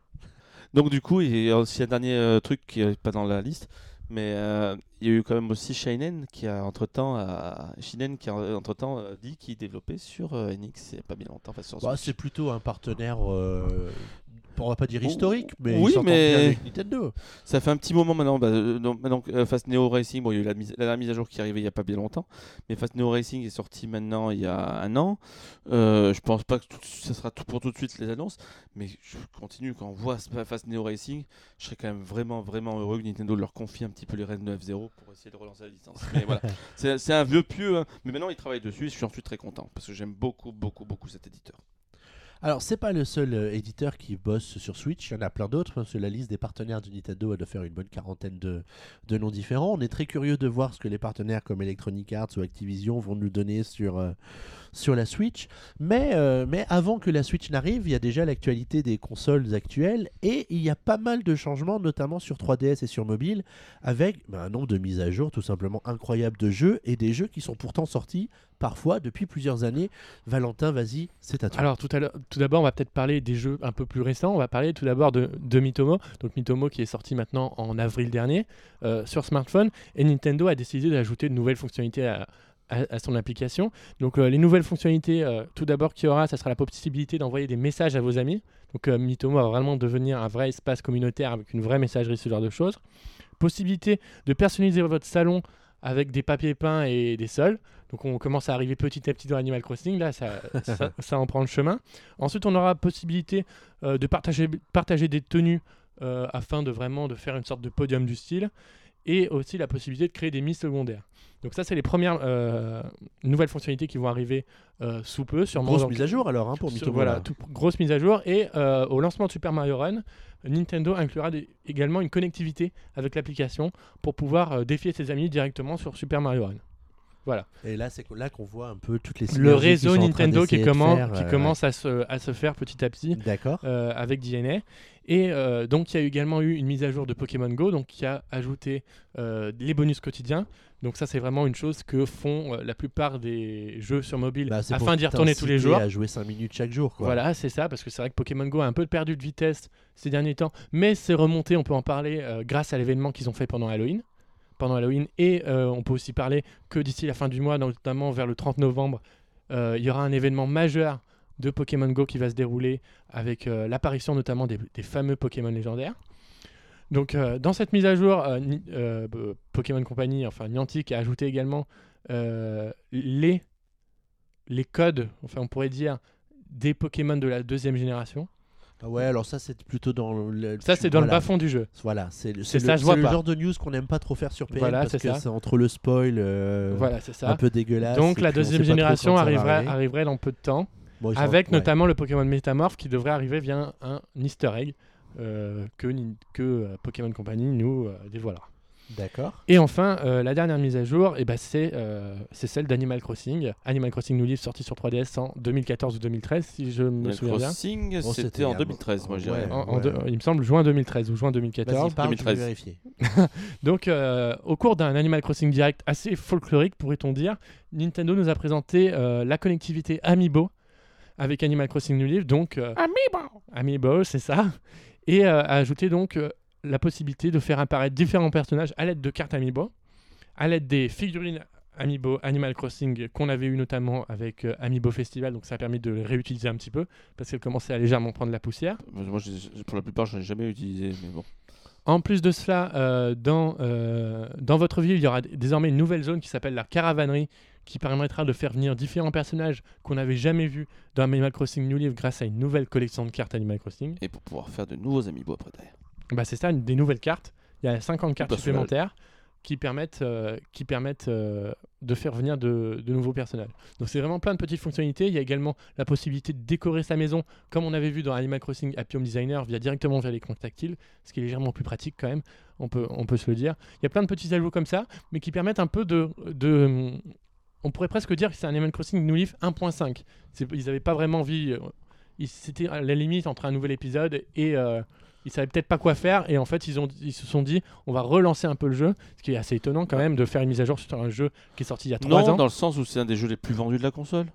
Donc du coup, il y a aussi un dernier euh, truc qui n'est pas dans la liste, mais euh, il y a eu quand même aussi Shinen qui a entre-temps a- Shinen qui a entre-temps euh, dit qu'il développait sur euh, NX il n'y a pas bien longtemps. Enfin, sur Bah, c'est plutôt un partenaire, euh, on va pas dire historique, mais oui, mais- bien avec Nintendo. Ça fait un petit moment maintenant. Bah, euh, donc, maintenant euh, Fast Neo Racing, bon, il y a eu la, mise, la mise à jour qui est arrivée il n'y a pas bien longtemps, mais Fast Neo Racing est sorti maintenant il y a un an. Euh, je pense pas que tout, ça sera tout pour tout de suite les annonces, mais je continue quand on voit Fast Neo Racing, je serais quand même vraiment vraiment heureux que Nintendo leur confie un petit peu les rênes de F0 pour essayer de relancer la licence. Mais voilà, (laughs) c'est un vieux pieux, hein. mais maintenant ils travaillent dessus, et je suis en suis très content parce que j'aime beaucoup beaucoup beaucoup cet éditeur. Alors, c'est pas le seul euh, éditeur qui bosse sur Switch, il y en a plein d'autres, parce que la liste des partenaires de Nintendo elle doit faire une bonne quarantaine de, noms différents. On est très curieux de voir ce que les partenaires comme Electronic Arts ou Activision vont nous donner sur, euh, la Switch. Mais, euh, mais avant que la Switch n'arrive, il y a déjà l'actualité des consoles actuelles, et il y a pas mal de changements, notamment sur 3DS et sur mobile, avec bah, un nombre de mises à jour tout simplement incroyable de jeux, et des jeux qui sont pourtant sortis parfois depuis plusieurs années. Valentin, vas-y, c'est à toi. Alors tout, d'abord, on va peut-être parler des jeux un peu plus récents. On va parler tout d'abord de, de Mitomo. Donc Mitomo qui est sorti maintenant en avril dernier euh, sur smartphone. Et Nintendo a décidé d'ajouter de nouvelles fonctionnalités à son application. Donc euh, les nouvelles fonctionnalités, euh, tout d'abord qu'il y aura, ça sera la possibilité d'envoyer des messages à vos amis. Donc euh, Mitomo va vraiment devenir un vrai espace communautaire avec une vraie messagerie, ce genre de choses. Possibilité de personnaliser votre salon avec des papiers peints et des sols. Donc on commence à arriver petit à petit dans Animal Crossing, là ça, (laughs) ça, ça en prend le chemin. Ensuite on aura possibilité euh, de partager, partager des tenues euh, afin de vraiment de faire une sorte de podium du style et aussi la possibilité de créer des mises secondaires. Donc ça c'est les premières euh, nouvelles fonctionnalités qui vont arriver euh, sous peu, sûrement. Grosse mise à jour alors hein, pour. Voilà, tout- grosse mise à jour. Et euh, au lancement de Super Mario Run, Nintendo inclura également une connectivité avec l'application pour pouvoir défier ses amis directement sur Super Mario Run. Voilà. Et là, c'est là qu'on voit un peu toutes les Le réseau Nintendo qui, commence, faire, qui euh, commence à, se, à se faire petit à petit. D'accord. euh, avec DNA. Et euh, donc, il y a également eu une mise à jour de Pokémon Go, donc qui a ajouté euh, les bonus quotidiens. Donc ça, c'est vraiment une chose que font euh, la plupart des jeux sur mobile Bah, afin d'y retourner tous les jours. à jouer 5 minutes chaque jour. Quoi. Voilà, c'est ça, parce que c'est vrai que Pokémon Go a un peu perdu de vitesse ces derniers temps, mais c'est remonté, on peut en parler grâce à l'événement qu'ils ont fait pendant Halloween. Pendant Halloween, et euh, on peut aussi parler que d'ici la fin du mois, notamment vers le 30 novembre, euh, il y aura un événement majeur de Pokémon Go qui va se dérouler avec euh, l'apparition notamment des, des fameux Pokémon légendaires. Donc dans cette mise à jour, Pokémon Company, enfin Niantic a ajouté également les, les codes, enfin on pourrait dire, des Pokémon de la deuxième génération. Ah ouais, alors ça, c'est plutôt dans le. Ça, c'est dans le voilà. bas-fond du jeu. Voilà, c'est le, C'est c'est ça, le- je vois c'est le pas. genre de news qu'on n'aime pas trop faire sur PM Voilà, parce que c'est entre le spoil euh, voilà, ça. un peu dégueulasse. Donc la deuxième génération arriverait, arriver. arriverait dans peu de temps, Bon, avec ouais. notamment le Pokémon Métamorphe qui devrait arriver via un Easter egg euh, que, que euh, Pokémon Company nous euh, dévoilera. D'accord. Et enfin, euh, la dernière mise à jour, eh ben, c'est euh, c'est celle d'Animal Crossing. Animal Crossing New Leaf sorti sur 3DS en 2014 ou 2013, si je me Animal souviens bien. Crossing, c'était en un- 2013, moi je dirais. il me semble juin 2013 ou juin Vas-y, 2014. parle, je vais 2013. vérifier. (laughs) Donc, euh, au cours d'un Animal Crossing direct assez folklorique, pourrait-on dire, Nintendo nous a présenté euh, la connectivité Amiibo avec Animal Crossing New Leaf. Donc, euh, Amiibo. Amiibo, c'est ça. Et euh, a ajouté donc euh, la possibilité de faire apparaître différents personnages à l'aide de cartes Amiibo, à l'aide des figurines Amiibo Animal Crossing qu'on avait eu notamment avec euh, Amiibo Festival. Donc, ça a permis de les réutiliser un petit peu parce qu'elles commençaient à légèrement prendre la poussière. Moi, pour la plupart, je n'ai jamais utilisé, mais bon. En plus de cela, euh, dans, euh, dans votre ville, il y aura désormais une nouvelle zone qui s'appelle la caravanerie, qui permettra de faire venir différents personnages qu'on n'avait jamais vus dans Animal Crossing New Leaf grâce à une nouvelle collection de cartes Animal Crossing. Et pour pouvoir faire de nouveaux amiibo après derrière. Bah, c'est ça, une- des nouvelles cartes. Il y a 50 cartes Bah, supplémentaires qui permettent, euh, qui permettent euh, de faire venir de, de nouveaux personnages. Donc c'est vraiment plein de petites fonctionnalités. Il y a également la possibilité de décorer sa maison, comme on avait vu dans Animal Crossing Happy Home Designer, via directement via l'écran tactile, ce qui est légèrement plus pratique quand même, on peut, on peut se le dire. Il y a plein de petits ajouts comme ça, mais qui permettent un peu de... de on pourrait presque dire que c'est un Animal Crossing New Leaf 1.5. C'est- Ils n'avaient pas vraiment envie... euh, C'était à la limite entre un nouvel épisode et... euh, ils savaient peut-être pas quoi faire et en fait ils, ont, ils se sont dit on va relancer un peu le jeu ce qui est assez étonnant quand même de faire une mise à jour sur un jeu qui est sorti il y a 3 Non, ans dans le sens où c'est un des jeux les plus vendus de la console.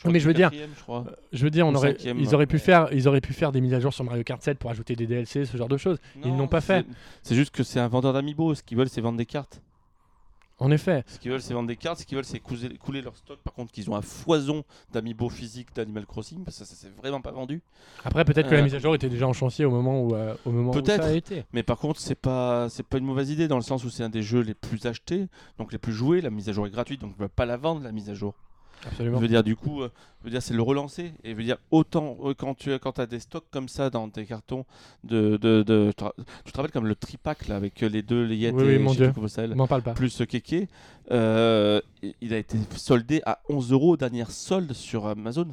crois Mais je veux dire- je crois. je veux dire on aurait, cinquième, ils, auraient pu faire, ils auraient pu faire des mises à jour sur Mario Kart 7 pour ajouter des DLC ce genre de choses ils Non, n'ont pas fait. c'est- C'est juste que c'est un vendeur d'amiibo. Ce qu'ils veulent, c'est vendre des cartes. En effet Ce qu'ils veulent, c'est vendre des cartes. Ce qu'ils veulent, c'est couler leur stock. Par contre, qu'ils ont un foison d'amiibo physiques d'Animal Crossing. Parce que ça, ça s'est vraiment pas vendu. après peut-être que Euh, la mise à jour était déjà en chantier au moment où, euh, au moment où Peut-être. ça a été Mais par contre, c'est pas, c'est pas une mauvaise idée dans le sens où c'est un des jeux les plus achetés, donc les plus joués. La mise à jour est gratuite, donc on ne peut pas la vendre la mise à jour. Absolument Je veux dire, du coup, euh, je veux dire, c'est le relancer. Et je veux dire, autant euh, quand tu quand as des stocks comme ça dans tes cartons de, de, de- tu te ra- tu te rappelles comme le tripack là avec euh, les deux les Oui, oui, et mon Dieu. m'en parle pas plus euh, Keke, euh, il a été soldé à 11 euros dernière solde sur Amazon.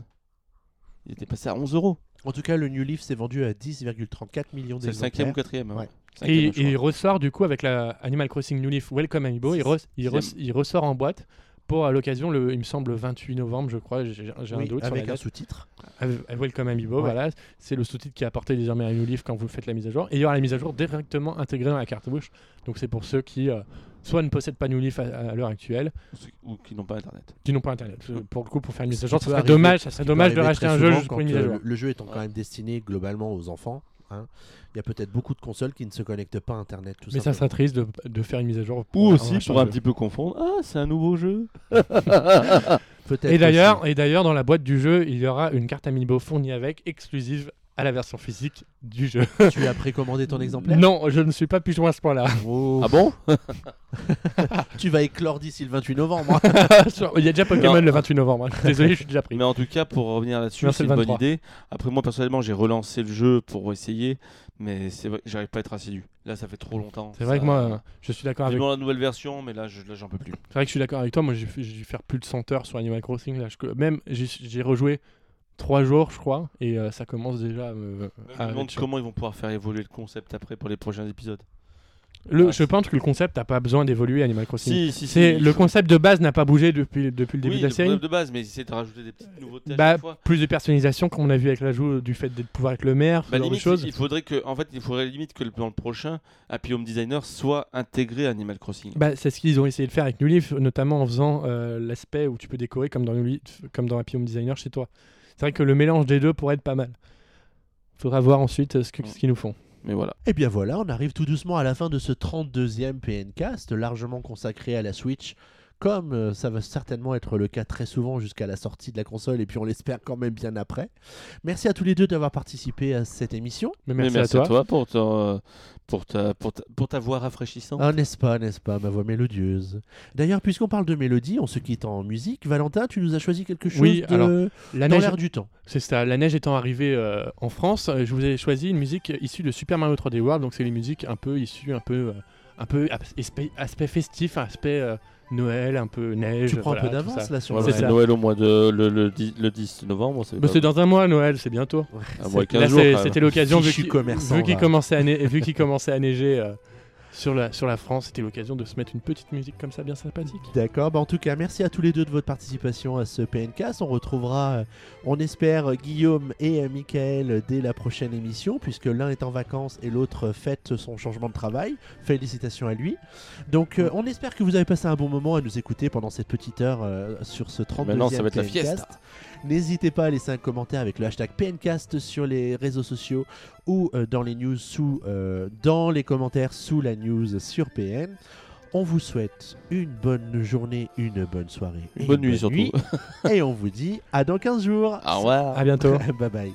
Il était passé à 11 euros. En tout cas, le New Leaf s'est vendu à 10,34 millions C'est le cinquième ou d'exemplaires. quatrième. hein. Ouais. Et, il ressort du coup avec la Animal Crossing New Leaf Welcome Amiibo il, re- il, re- Sixième. il ressort en boîte pour à l'occasion le il me semble le 28 novembre je crois j'ai un doute sur avec un date. sous-titre. Avec- avec Welcome Amiibo, Ouais. voilà, c'est le sous-titre qui est apporté désormais à New Leaf quand vous faites la mise à jour. Et il y aura la mise à jour directement intégrée dans la carte bouche. Donc c'est pour ceux qui euh, soit ne possèdent pas New Leaf à, à l'heure actuelle, Ou qui n'ont pas internet. qui n'ont pas internet. Euh, Pour le coup, pour faire une mise à jour, ça serait dommage, ça ce serait dommage de racheter un jeu juste pour une mise à euh, jour. le, le jeu étant quand même destiné globalement aux enfants. Hein, Il y a peut-être beaucoup de consoles qui ne se connectent pas à Internet. Tout Mais ça serait triste de, de faire une mise à jour. Ou aussi pour un petit peu confondre. Ah, c'est un nouveau jeu. (laughs) Et d'ailleurs, et d'ailleurs, dans la boîte du jeu, il y aura une carte Amiibo fournie avec, exclusive à la version physique du jeu. (laughs) tu as précommandé ton exemplaire? Non, je ne suis pas pigeon à ce point-là. Oh, Ah bon? (laughs) Tu vas éclore d'ici le 28 novembre. (laughs) il y a déjà Pokémon Non. le 28 novembre. hein. Désolé, je suis déjà pris. Mais en tout cas, pour revenir là-dessus, c'est une bonne 23. idée. Après, moi personnellement, j'ai relancé le jeu pour essayer, mais c'est vrai que j'arrive pas à être assidu. Là, ça fait trop longtemps. C'est vrai Ça- que moi, je suis d'accord J'ai avec dans la nouvelle version, mais là, je- là, j'en peux plus. C'est vrai que je suis d'accord avec toi. Moi, j'ai dû faire plus de 100 heures sur Animal Crossing. Là, Je- même, j'ai rejoué 3 jours, je crois, et euh, ça commence déjà à me. Je à me demande être chaud. comment ils vont pouvoir faire évoluer le concept après pour les prochains épisodes. Le, Ah, je pense que le concept n'a pas besoin d'évoluer Animal Crossing. Si, si, si, le concept de base n'a pas bougé depuis, depuis le début oui, de la le série. problème de base, mais essayer de rajouter des petites nouveautés à Bah, chaque fois. plus de personnalisation comme on a vu avec l'ajout du fait de pouvoir être le maire, Bah, limite, choses. il faudrait que, en fait, il faudrait limite que le- dans le prochain Happy Home Designer soit intégré à Animal Crossing. Bah, c'est ce qu'ils ont essayé de faire avec New Leaf, notamment en faisant euh, l'aspect où tu peux décorer comme dans, New Leaf, comme dans Happy Home Designer chez toi. C'est vrai que le mélange des deux pourrait être pas mal. Faudra voir ensuite euh, ce que- ce qu'ils nous font. Mais voilà. Et bien voilà, on arrive tout doucement à la fin de ce 32e PNcast, largement consacré à la Switch, comme euh, ça va certainement être le cas très souvent jusqu'à la sortie de la console, et puis on l'espère quand même bien après. Merci à tous les deux d'avoir participé à cette émission. Mais Mais merci, à toi. pour, ton- pour, ta, pour, ta, pour ta voix rafraîchissante. Ah, n'est-ce pas, n'est-ce pas, ma voix mélodieuse. D'ailleurs, puisqu'on parle de mélodie, on se quitte en musique. Valentin, tu nous as choisi quelque chose Oui, de... alors, La dans neige, l'air du temps. c'est ça. La neige étant arrivée euh, en France, euh, je vous ai choisi une musique issue de Super Mario 3D World. Donc c'est les musiques un peu issues, un peu, euh, un peu aspect, aspect festif, aspect euh, Noël, un peu neige. Tu prends voilà, un peu d'avance là sur Ouais, le c'est ça. Noël au mois de le, le 10, le 10 novembre. C'est Bah, dans un mois Noël, c'est bientôt. un mois et 15 Là, jours. c'est- quand même. c'était l'occasion, vu Fichu qu'il commerçant, vu qu'il va. commençait, à ne- vu qu'il commençait à neiger euh, sur, la, sur la France, c'était l'occasion de se mettre une petite musique comme ça, bien sympathique. D'accord, bah en tout cas, merci à tous les deux de votre participation à ce PNcast. On retrouvera, euh, on espère, euh, Guillaume et euh, Michael dès la prochaine émission, puisque l'un est en vacances et l'autre fête son changement de travail. Félicitations à lui. Donc, on espère que vous avez passé un bon moment à nous écouter pendant cette petite heure sur ce 32e Maintenant, ça va être la fiesta. N'hésitez pas à laisser un commentaire avec le hashtag PNcast sur les réseaux sociaux ou euh, dans les news sous, euh, dans les commentaires sous la news sur PN. On vous souhaite une bonne journée, une bonne soirée, et Une bonne nuit surtout. et on vous dit à dans 15 jours. Au revoir. À bientôt. (laughs) bye bye.